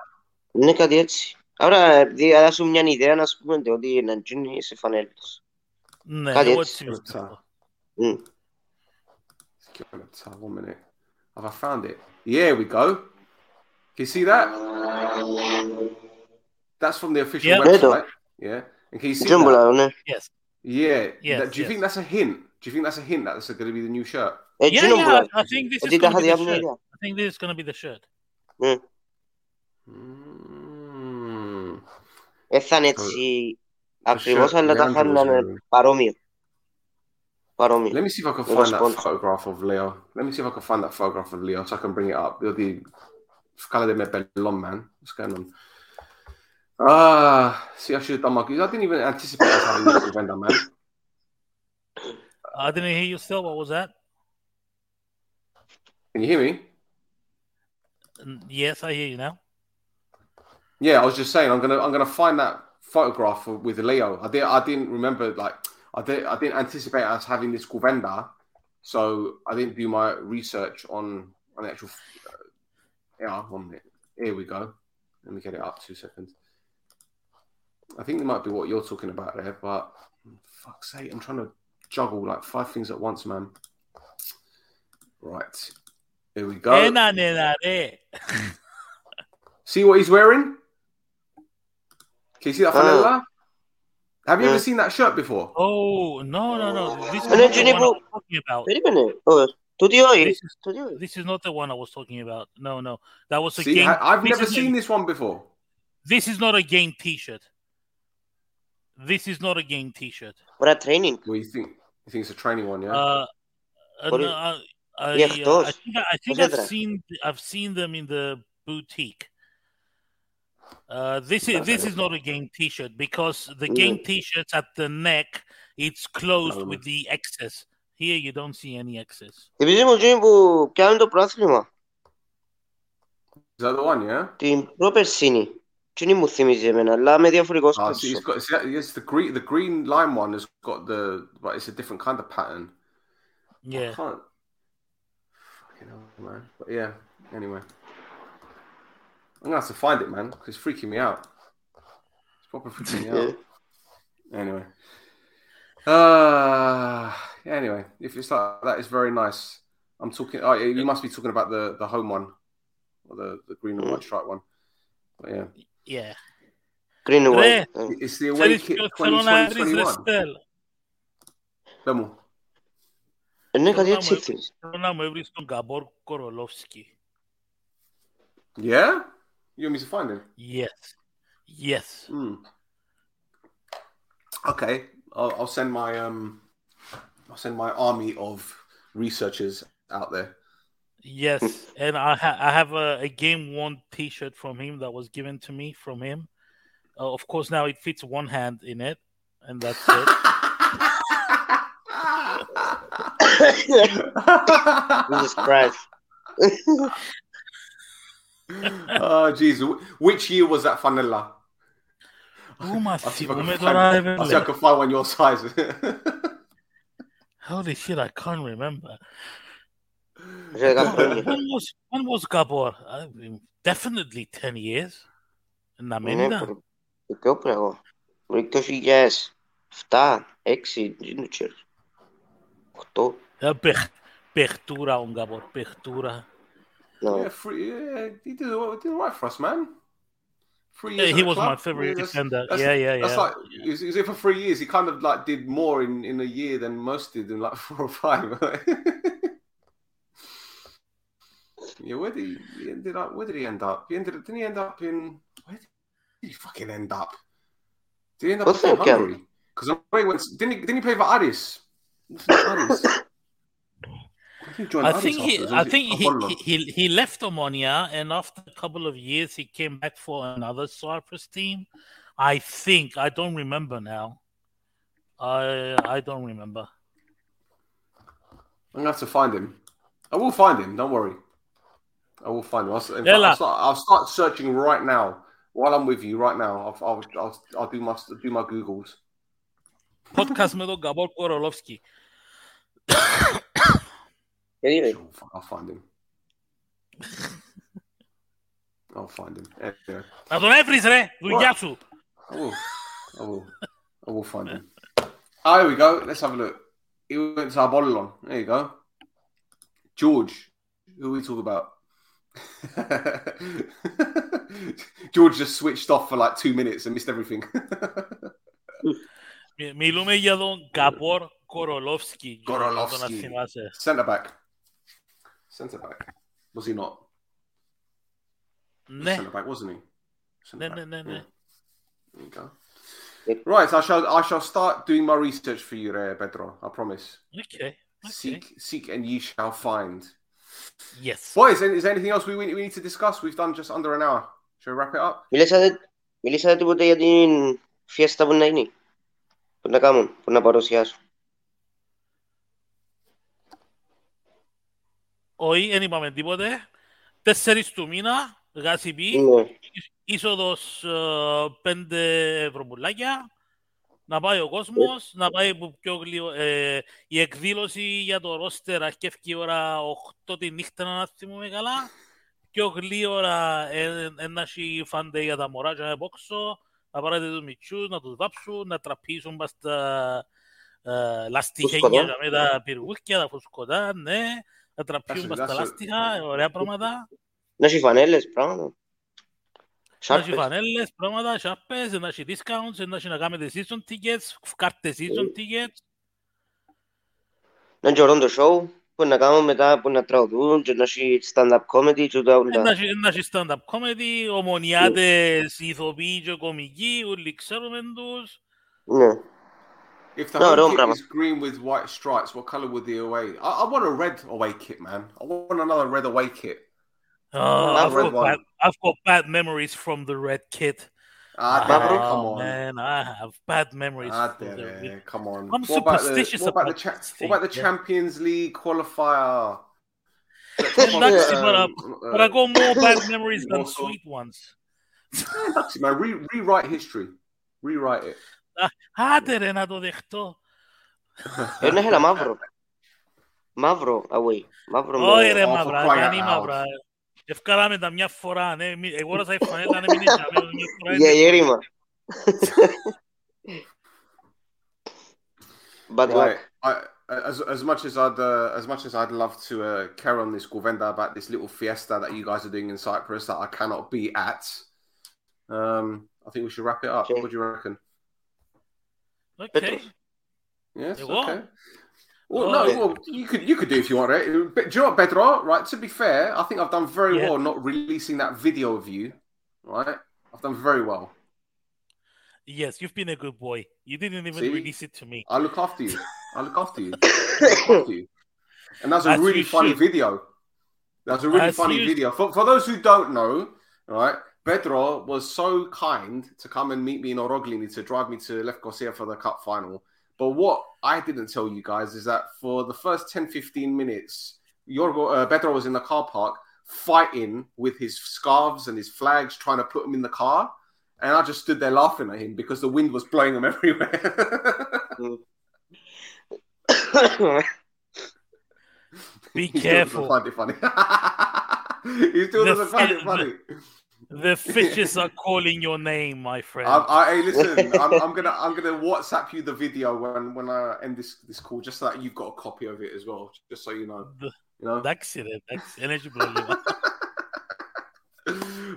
Είναι κάτι έτσι. Άρα, επειδή θα σου μια ιδέα να σου πούμε ότι να γίνει σε φανέλες. Ναι, Κάτι εγώ έτσι. έτσι πιστεύω. Μμ. Give it a one minute. Have I found it? Yeah, we go. Can you see that? That's from the official Yeah. website. Yeah. And can you see Δεν that? μπορώ, ναι. Yes. Yeah. Yes, That- do you yes. think that's a hint? Do you think that's a hint that that's going to be the new shirt? Έτσι Yeah, είναι yeah. μπορώ. I think this is Ότι τα going to είχα be the δει από μια shirt. ιδέα. I think this is going to be the shirt. Μμ. Mm. Ε, θα είναι έτσι The ακριβώς, shirt αλλά τα Leandro was είχαν να είναι wearing. παρόμοιο. Παρόμοιο. Let me see if I can It find was that sponsored. photograph of Leo. Let me see if I can find that photograph of Leo so I can bring it up. It'll be Scala de Mebelon, man. What's going on? Ah, see, I should have done my. I didn't even anticipate us having this vendor, man. I didn't hear you still. What was that? Can you hear me? Mm, Yes, I hear you now. Yeah, I was just saying I'm gonna I'm gonna find that photograph with Leo. I did I didn't remember like I did I didn't anticipate us having this Govenda, so I didn't do my research on on the actual. Uh, yeah, one minute. Here we go. Let me get it up. Two seconds. I think they might be what you're talking about there, but fuck's sake, I'm trying to juggle like five things at once, man. Right. Here we go. see what he's wearing? Can you see that flanella? Uh, Have you yeah. ever seen that shirt before? Oh no no no! This is not the one I was talking about. Wait a minute. Oh. This is. This is not the one I was talking about. No no, that was a see, game. I, have never seen a... this one before. This is not a game T-shirt. This is not a game T-shirt. Ωραία, training. Well, you think you think it's a training one, yeah? Uh, uh, What no, is- uh, I, Yeah, uh, those. I think, I think Those I've are- seen I've seen them in the boutique. Uh, this is this is not a game T-shirt because the game T-shirts at the neck it's closed No. with the excess. Here you don't see any excess. Θυμίζει μου εκείνοι που πιάνουν το πρωτάθλημα. Is that the one? Yeah. Την προπερσίνη. Εκείνη μου θυμίζει εμένα, αλλά με διαφορετικός Oh, see, πρόσωπο. it's got. See, yes, the green, the green line one has got the, but it's a different kind of pattern. I Yeah. can't. Fucking hell, man. But yeah. Anyway, I'm gonna have to find it, man, because it's freaking me out. It's proper freaking me out. *laughs* Anyway. Uh anyway, if it's like that, it's very nice. I'm talking. Oh, yeah, you must be talking about the the home one, or the the green and white stripe one. But yeah, yeah. Greenaway. Um, it's the away kit 2021. Vamos. Neka, did City? Ronamo every song Gabor Korolovsky. Yeah? You want me to find? Yes. Yes. Mm. Okay. I'll, I'll send my um I'll send my army of researchers out there. Yes, *laughs* and I, ha- I have a, a, game one T-shirt from him that was given to me from him. Uh, of course, now it fits one hand in it, and that's it. *laughs* Jesus Christ! *laughs* oh, jeez. Which year was that Fanella? Oh my! I see, I, can find, I see I can find one your size. Holy shit! I can't remember Σε δέκα χρόνια. When was when was Gabor? I mean, definitely ten years. Να μην Ναι, ήταν. προ- το πιο πράγμα. Μπορεί 2007, 6, δεν ξέρω. 8. Ε, παιχ- Παιχτούρα ο Γκαμπόρ, παιχτούρα. Ναι. yeah, three, yeah, he did, all- did all right for us, man. Three Yeah, years he at the was my club. favorite Yeah, that's- defender. that's- Yeah, yeah, That's yeah. like he was, he was here for three years. He kind of like did more in, in a year than most did in like *laughs* four or five. *laughs* yeah, where did he, he ended up? Where did he end up? He ended. Didn't he end up in? Where did he fucking end up? Did he end up What's in that again? Hungary? Because he went. Didn't he? Didn't he play for Aris? Aris. *laughs* I think, he I think he, afterwards, or I was it think he, Apollo? he, he, he left Omonia, and after a couple of years, he came back for another Cyprus team. I think I don't remember now. I I don't remember. I'm gonna have to find him. I will find him. Don't worry. I will find him. I'll, in fact, Ella. I'll, start, I'll start searching right now while I'm with you. Right now, I'll I'll, I'll, I'll do my do my googles. Podcast με τον Γκαμπόρ Κορολόφσκι. Anyway, I'll, I'll find him. I'll find him. Anyway, Να τον έβρεις ρε, δουλειά σου. I will. I will. I will find him. Oh, here we go. Let's have a look. He went to Apollon. There you go. George. Who are we talking about? *laughs* George just switched off for like two minutes and missed everything. Μι- Μιλούμε για τον Γκαμπόρ Κορολόφσκι. για να τον Κορολόφσκι. θυμάσαι. Centre back. Centre back. Was he not? Ναι, Centre back, wasn't he? Centre ναι, back, ναι, ναι, ναι. yeah. There you go. Right, I shall I shall start doing my research for you, uh, Pedro. I promise. Okay, okay. Seek, seek, and ye shall find. Yes. Boys, is there anything else we, we need to discuss? We've done just under an hour. Shall we wrap it up? μιλήσατε, μιλήσατε τίποτε για την φιέστα που να είναι; Που να κάνουν, που να παρουσιάσουν; Όχι, δεν είπαμε τίποτε. Τέσσερις του μήνα, γάσιπι, Ναι. είσοδος ε, πέντε ευρωπουλάκια, να πάει ο κόσμος, να πάει που πιο γλυο, ε, η εκδήλωση για το ρόστερ αρχεύει η ώρα 8 τη νύχτα, να θυμούμε καλά. Πιο γλύωρα ένα έχει φάντε για τα μωρά και να πόξω, να πάρετε τους μητσούς, να τους βάψουν, να τραπήσουν πας στα ε, λαστιχένια Φουσκωτά. με τα πυργούκια, τα φουσκωτά, ναι, να τραπήσουν πας στα That's- λάστιχα, ωραία πράγματα. Να έχει φανέλες, πράγματα. Να έχει Σάρπες. φανέλες, πράγματα, σάπες, να έχει discounts, να έχει να κάνετε season tickets, κάρτες season tickets. Να είναι και ωραίο το show, που να κάνουν μετά, που να τραγουδούν και να έχει stand-up comedy και τα Ε, όλα. Να έχει- να έχει stand-up comedy, ομονιάτες, ηθοποιοί και κομικοί, όλοι ξέρουμε τους. Ναι. If the No, home don't kit grab is green with white stripes, what color would the away? I, I want a red away kit, man. I want another red away kit. Oh, I've, got bad, I've, got bad, memories from the red kit. Ah, oh, come on, man! I have bad memories. Ah, the... come on. I'm what superstitious about the, what about, about the, cha- what about the yeah. Champions League qualifier? Luxy, but, um, but I got more bad *laughs* memories than sweet ones. Luxy, man, re- rewrite history. Rewrite it. هذا رينادو ديختو نحن مافرو مافرو away. مافرو اوي ري مافرا يعني مافرا Όχι ρε for μαύρα, crying κάνει out μαύρα. Ευκάλαμε τα μια φορά, ναι. μη- Εγώ ρώσα η φανέλα, ναι, μην είναι μια φορά. Για είναι- γέρημα. Bad Right. luck. I, as, as much as I'd uh, as much as I'd love to uh, carry on this Govenda about this little fiesta that you guys are doing in Cyprus that I cannot be at, um, I think we should wrap it up. Okay. What do you reckon? Okay. Yes. It won't. Okay. Well, Oh, no. yeah. Well, you could you could do if you want, right? But do you know what, Pedro? Right. To be fair, I think I've done very Yeah. well not releasing that video of you. Right. I've done very well. Yes, you've been a good boy. You didn't even See? release it to me. I look after you. I look after you. *laughs* Look after you. And that's a As really funny should. video. That's a really As funny you- video. For, for those who don't know, right, Pedro was so kind to come and meet me in Oroklini to drive me to Lefkosia for the cup final. But what I didn't tell you guys is that for the first 10 15 minutes, Yorgo, uh, Pedro was in the car park fighting with his scarves and his flags, trying to put them in the car. And I just stood there laughing at him because the wind was blowing them *laughs* everywhere. Be *laughs* He still careful. doesn't find it funny. *laughs* he still doesn't find it funny. The fishes are calling your name, my friend. I, I, hey, listen, I'm, I'm, gonna I'm gonna WhatsApp you the video when when I end this this call, just so that you've got a copy of it as well, just so you know. The, you know, that's it. Eh? That's eligible.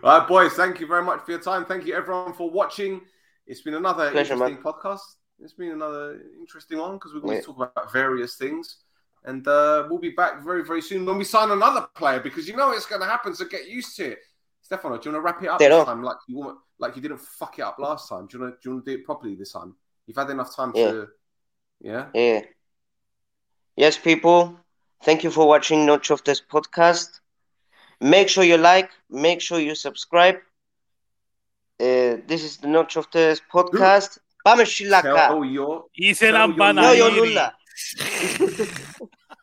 All right, boys. Thank you very much for your time. Thank you everyone for watching. It's been another Pleasure, interesting man. podcast. It's been another interesting one because we're going to talk about various things and uh, we'll be back very, very soon when we sign another player because you know it's going to happen. So get used to it. Stefano, do you want to wrap it up this time? Like you, like you didn't fuck it up last time. Do you want to, do, you want to do it properly this time? You've had enough time yeah. to, yeah, yeah. Yes, people. Thank you for watching Nochoftes podcast. Make sure you like. Make sure you subscribe. Uh, this is the Nochoftes podcast. Πάμε σιλακά. Είσαι λαμπανά. Νέο Ιωλούλα.